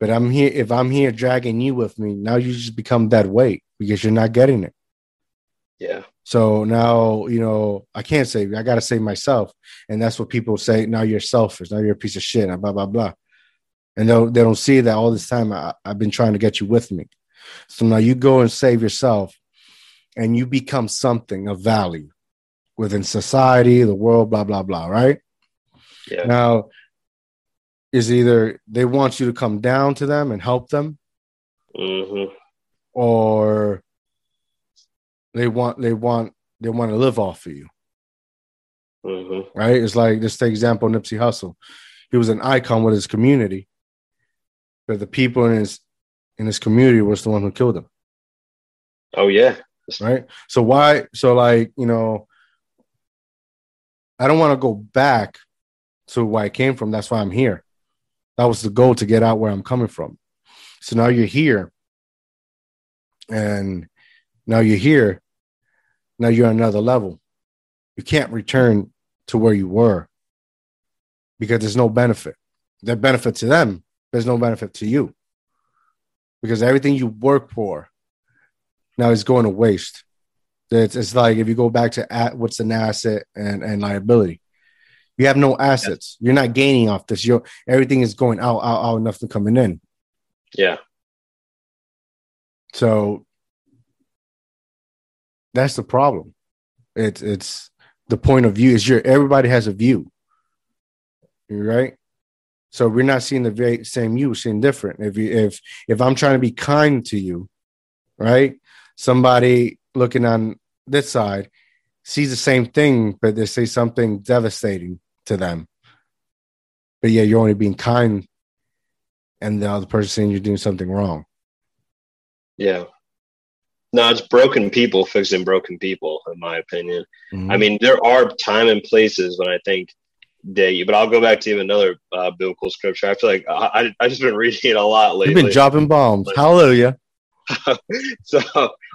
But I'm here. If I'm here dragging you with me, now you just become that weight because you're not getting it. Yeah, So now, you know, I can't save you. I got to save myself. And that's what people say. Now you're selfish. Now you're a piece of shit. and Blah, blah, blah. And they'll, they don't see that all this time. I, I've been trying to get you with me. So now you go and save yourself and you become something of value within society, the world, blah, blah, blah. Right. yeah, Now, is either they want you to come down to them and help them mhm, or they want, they want, they want to live off of you. mhm. right? It's like just the example Nipsey Hussle. He was an icon with his community, but the people in his in his community was the one who killed him, Oh yeah, right? So why? So like you know, I don't want to go back to where I came from. That's why I'm here. That was the goal to get out where I'm coming from. So now you're here, and now you're here. Now you're on another level. You can't return to where you were because there's no benefit. There's benefit to them, there's no benefit to you because everything you work for now is going to waste. It's, it's like if you go back to at, what's an asset and, and liability. You have no assets. You're not gaining off this. You're, everything is going out, out, out, nothing coming in. yeah, So that's the problem. It's it's the point of view is your everybody has a view. Right. So we're not seeing the very same you, we're seeing different. If you if if I'm trying to be kind to you, right? Somebody looking on this side sees the same thing, but they say something devastating to them. But yeah, you're only being kind, and the other person saying you're doing something wrong. yeah. No, it's broken people fixing broken people, in my opinion. Mhm. I mean, there are time and places when I think that you, but I'll go back to even another uh, biblical scripture. I feel like I, I, I just been reading it a lot lately. You've been dropping bombs. Hallelujah. so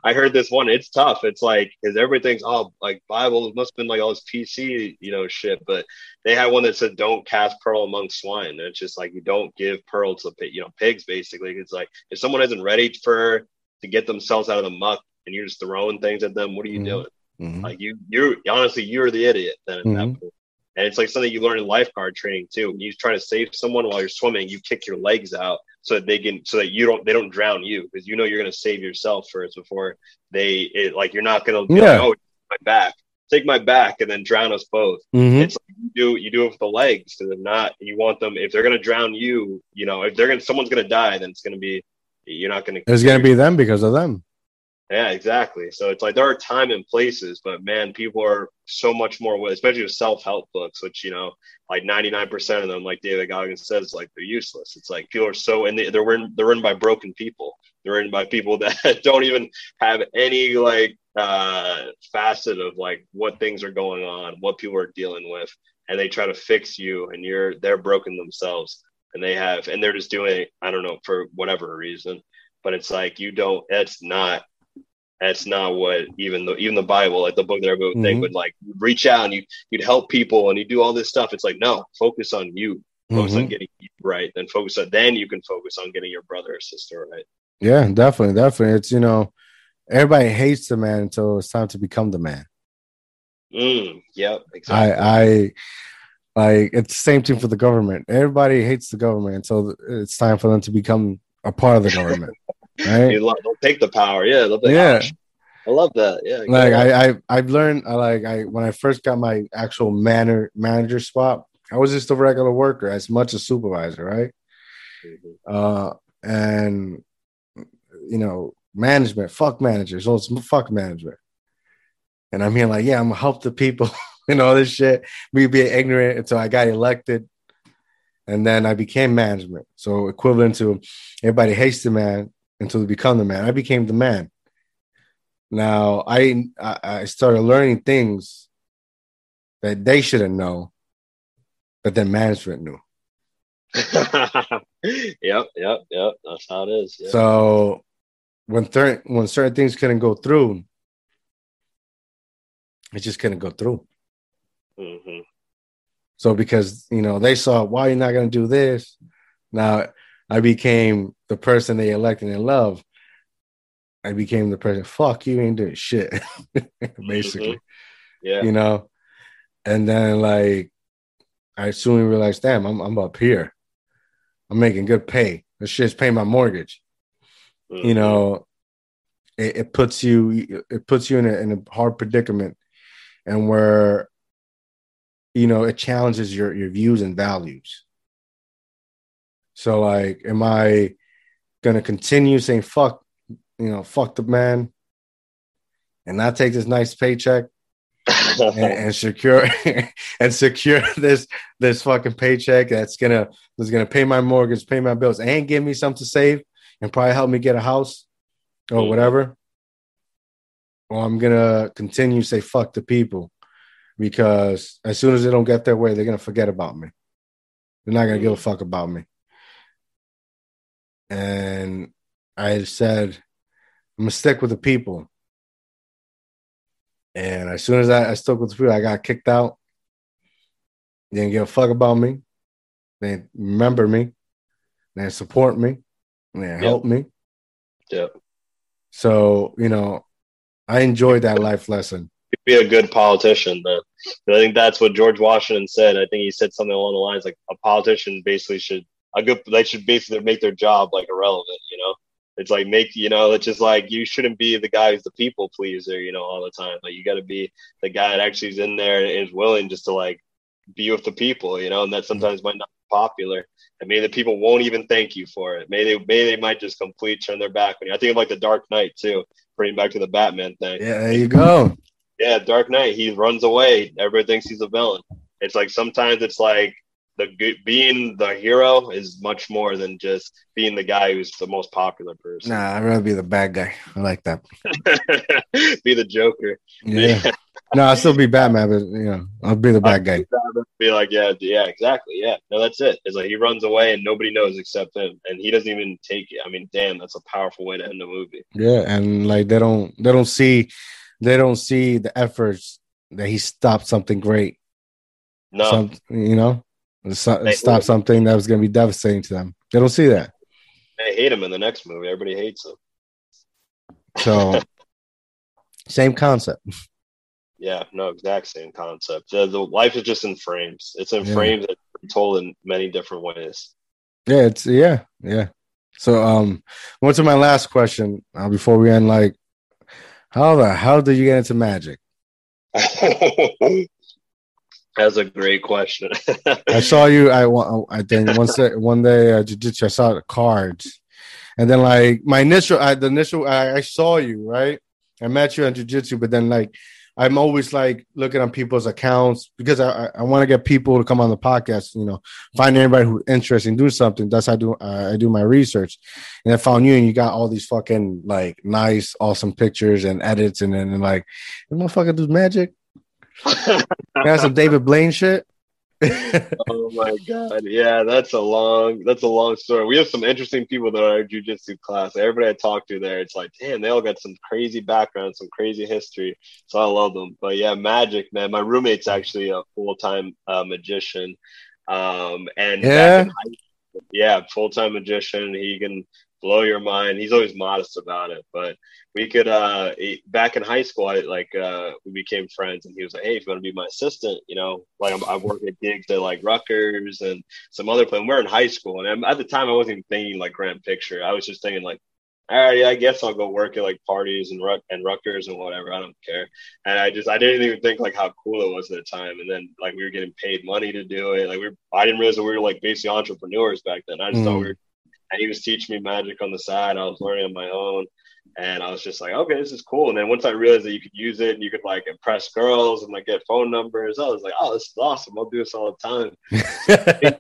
I heard this one. It's tough. It's like because everybody thinks, oh, like Bible must have been like all this PC, you know, shit. But they had one that said, "Don't cast pearl among swine." And it's just like you don't give pearl to you know pigs. Basically, it's like if someone isn't ready for to get themselves out of the muck and you're just throwing things at them, what are you Mhm. doing? Mhm. Like you, you're honestly you're the idiot then at Mhm. that point. And it's like something you learn in lifeguard training too. When you try to save someone while you're swimming, you kick your legs out so that they can so that you don't they don't drown you because you know you're gonna save yourself first before they it, like you're not gonna be Yeah. like, oh my back take my back and then drown us both. Mhm. It's like you do you do it with the legs because if not you want them if they're gonna drown you you know if they're gonna someone's gonna die then it's gonna be you're not gonna It's gonna be them because of them. Yeah, exactly. So it's like there are time and places, but man, people are so much more, especially with self help books, which you know, like ninety nine percent of them, like David Goggins says, like they're useless. It's like people are so, and they, they're written, they're written by broken people. They're written by people that don't even have any like uh facet of like what things are going on, what people are dealing with, and they try to fix you, and you're they're broken themselves, and they have, and they're just doing it. I don't know for whatever reason, but it's like you don't. It's not that's not what even the even the Bible, like the book that everybody would think Mhm. would like reach out and you you'd help people and you do all this stuff. It's like no, focus on you, focus on Mhm. getting you right, then focus on then you can focus on getting your brother or sister right. Yeah, definitely, definitely. It's you know, everybody hates the man until it's time to become the man. Mm, yep, exactly. I, I, like it's the same thing for the government. Everybody hates the government until it's time for them to become a part of the government, right? You lo- they'll take the power, yeah. They'll be like, Yeah. "Oh, sh- I love that. Yeah. Like I, I I've learned I like I when I first got my actual manner manager spot, I was just a regular worker as much as supervisor, right? Mm-hmm. Uh and you know, management, fuck managers, so it's fuck management. And I'm here like, yeah, I'm gonna help the people and all this shit. Me being ignorant until I got elected. And then I became management. So equivalent to everybody hates the man until they become the man. I became the man. Now I I started learning things that they shouldn't know, but then management knew. yep, yep, yep. That's how it is. Yep. So when certain when certain things couldn't go through, it just couldn't go through. Mm-hmm. So because you know they saw why you're not going to do this, now I became the person they elected and love. I became the person. Fuck you, ain't doing shit. Basically, mm-hmm. yeah, you know. And then like, I soon realized, damn, I'm I'm up here. I'm making good pay. This shit's paying my mortgage. Mm-hmm. You know, it, it, puts you it puts you in a, in a hard predicament, and where you know it challenges your your views and values. So like, am I gonna continue saying fuck you know, fuck the man and not take this nice paycheck and, and, secure and secure this this fucking paycheck that's gonna that's gonna pay my mortgage, pay my bills, and give me something to save and probably help me get a house or mm-hmm. whatever. Or I'm gonna continue say fuck the people because as soon as they don't get their way, they're gonna forget about me. They're not gonna give a mm-hmm. fuck about me. And I said I'm gonna stick with the people. And as soon as I, I stuck with the people, I got kicked out. They didn't give a fuck about me. They remember me. They support me. They yep. help me. Yep. So, you know, I enjoyed that life lesson. Be a good politician, man. I think that's what George Washington said. I think he said something along the lines like a politician basically should a good they should basically make their job like irrelevant, you know? it's like make you know it's just like you shouldn't be the guy who's the people pleaser you know all the time. Like you got to be the guy that actually is in there and is willing just to like be with the people you know? And that sometimes might not be popular. And maybe the people won't even thank you for it. Maybe they maybe they might just completely turn their back on you. I think of like the dark knight too bringing back to the batman thing. Yeah there you go. Yeah dark knight he runs away. Everybody thinks he's a villain. It's like sometimes it's like the being the hero is much more than just being the guy who's the most popular person. Nah, I'd rather be the bad guy. I like that. be the Joker. Yeah. no, I'll still be Batman, but you know, I'll be the bad guy. Be like, yeah, yeah, exactly. Yeah. No, that's it. It's like he runs away and nobody knows except him. And he doesn't even take it. I mean, damn, that's a powerful way to end the movie. Yeah, and like they don't they don't see they don't see the efforts that he stopped something great. No. Some, you know? Stop something that was going to be devastating to them. They don't see that. They hate him in the next movie. Everybody hates him. So, same concept. Yeah, no, exact same concept. The, the life is just in frames. It's in yeah. frames that are told in many different ways. Yeah, it's yeah, yeah. So, um, what's my last question uh, before we end? Like, how the hell did you get into magic? That's a great question. I saw you. I I think one day, one day uh, jiu-jitsu, I saw the cards, and then like my initial, I, the initial, I, I saw you right. I met you on jiu-jitsu, but then like I'm always like looking on people's accounts because I, I want to get people to come on the podcast. You know, find anybody who's interested in doing something. That's how I do. Uh, I do my research, and I found you, and you got all these fucking like nice, awesome pictures and edits, and then and like, this motherfucker does magic. Got some David Blaine shit. oh my god, yeah, that's a long, that's a long story. We have some interesting people that are jujitsu class. Everybody I talk to there, it's like, damn, they all got some crazy background, some crazy history. So I love them. But yeah, magic, man. My roommate's actually a full time uh, magician, um, and yeah, yeah, full time magician. He can blow your mind. He's always modest about it, but we could uh back in high school I like uh we became friends and he was like hey if you want to be my assistant you know like I'm, working at gigs at like Rutgers and some other place we're in high school and at the time I wasn't even thinking like grand picture I was just thinking like all right, yeah, I guess I'll go work at like parties and Ruck and Rutgers and whatever. I don't care. And I just I didn't even think like how cool it was at the time. And then like we were getting paid money to do it. Like we were, I didn't realize that we were like basically entrepreneurs back then. I just mm. thought we were. And he was teaching me magic on the side. I was learning on my own. And I was just like, okay, this is cool. And then once I realized that you could use it and you could like impress girls and like get phone numbers, I was like, oh, this is awesome. I'll do this all the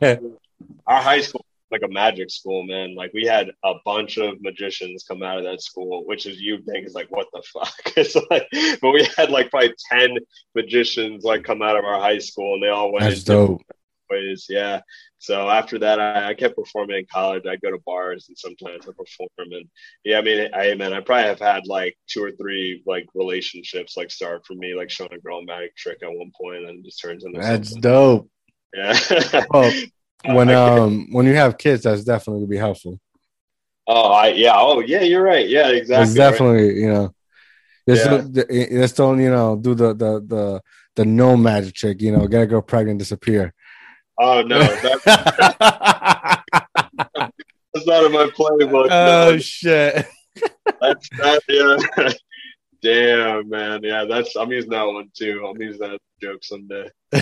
time. Our high school like a magic school, man. Like we had a bunch of magicians come out of that school, which is you think is like what the fuck. it's like, but we had like probably ten magicians like come out of our high school, and they all went. That's dope. Ways, yeah. So after that, I, I, kept performing in college. I go to bars and sometimes I perform. And yeah, I mean, I man, I probably have had like two or three like relationships like start for me, like showing a girl a magic trick at one point, and just turns into. That's something. dope. Yeah. well, when um when you have kids, that's definitely gonna be helpful. Oh, I yeah. Oh, yeah. You're right. Yeah, exactly. It's definitely right. you know. Just, yeah. just don't you know do the the the the no magic trick. You know, get a girl pregnant, disappear. Oh no, that's, that's not in my playbook. Oh no. shit. That's that. Yeah. Damn, man. Yeah, that's. I'm using that one too. I'll use that joke someday.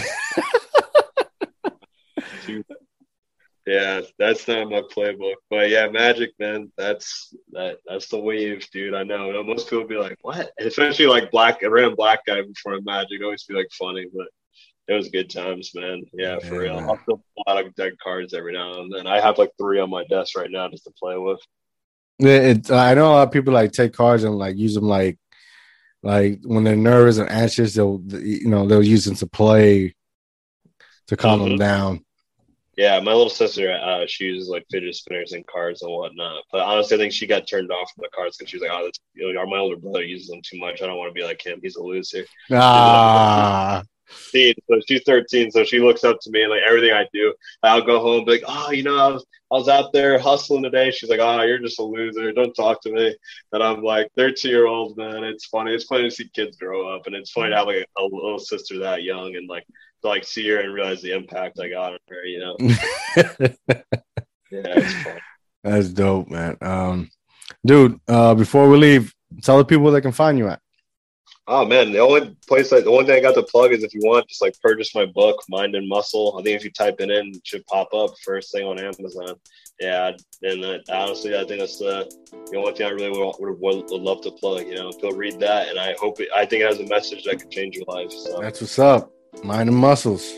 Yeah, that's not my playbook. But yeah, Magic, man, that's that that's the wave, dude. I know. Most people be like, "What?" Especially like black, a random black guy before Magic always be like funny, but it was good times, man. Yeah, for yeah, real. I'll still pull out of deck cards every now and then. I have like three on my desk right now just to play with. It, I know a lot of people like take cards and like use them like like when they're nervous and anxious, they'll you know they'll use them to play to calm mm-hmm. them down. Yeah, my little sister, uh, she uses like fidget spinners and cards and whatnot. But honestly, I think she got turned off from the cards because she was like, "Oh, that's, you know, my older brother uses them too much. I don't want to be like him. He's a loser." Ah. See, so she's 13, so she looks up to me and like everything I do. I'll go home, be like, "Oh, you know, I was I was out there hustling today." She's like, "Oh, you're just a loser. Don't talk to me." And I'm like, "13 year old man. It's funny. It's funny to see kids grow up, and it's funny to have like a, a little sister that young and like to like see her and realize the impact I got on her, you know. yeah. That's dope, man. Um, dude, uh, before we leave, tell the people they can find you at. Oh man, the only place like the one thing I got to plug is if you want, just like purchase my book, Mind and Muscle. I think if you type it in, it should pop up first thing on Amazon. Yeah, and uh, honestly, I think that's the, the only thing I really would, would, would, love to plug. You know, go read that, and I hope it, I think it has a message that could change your life. So that's what's up. Mind and Muscles.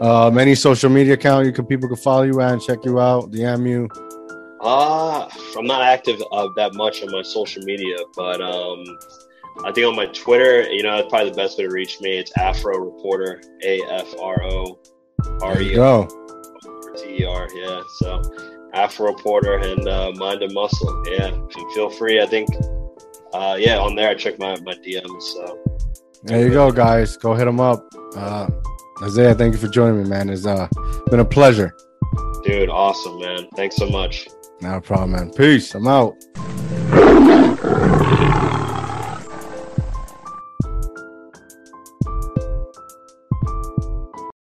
Um, any social media account you can people can follow you at and check you out, DM you. Uh, I'm not active uh, that much on my social media, but um, I think on my Twitter, you know, that's probably the best way to reach me. It's Afro Reporter, A F R O R E O T E R. Yeah, so Afro Reporter and uh, Mind and Muscle. Yeah, feel free. I think, uh, yeah, on there I check my my DMs. So there you go, guys. Go hit them up. Uh, Isaiah, thank you for joining me, man. It's uh, been a pleasure. Dude, awesome, man. Thanks so much. No problem, man. Peace. I'm out.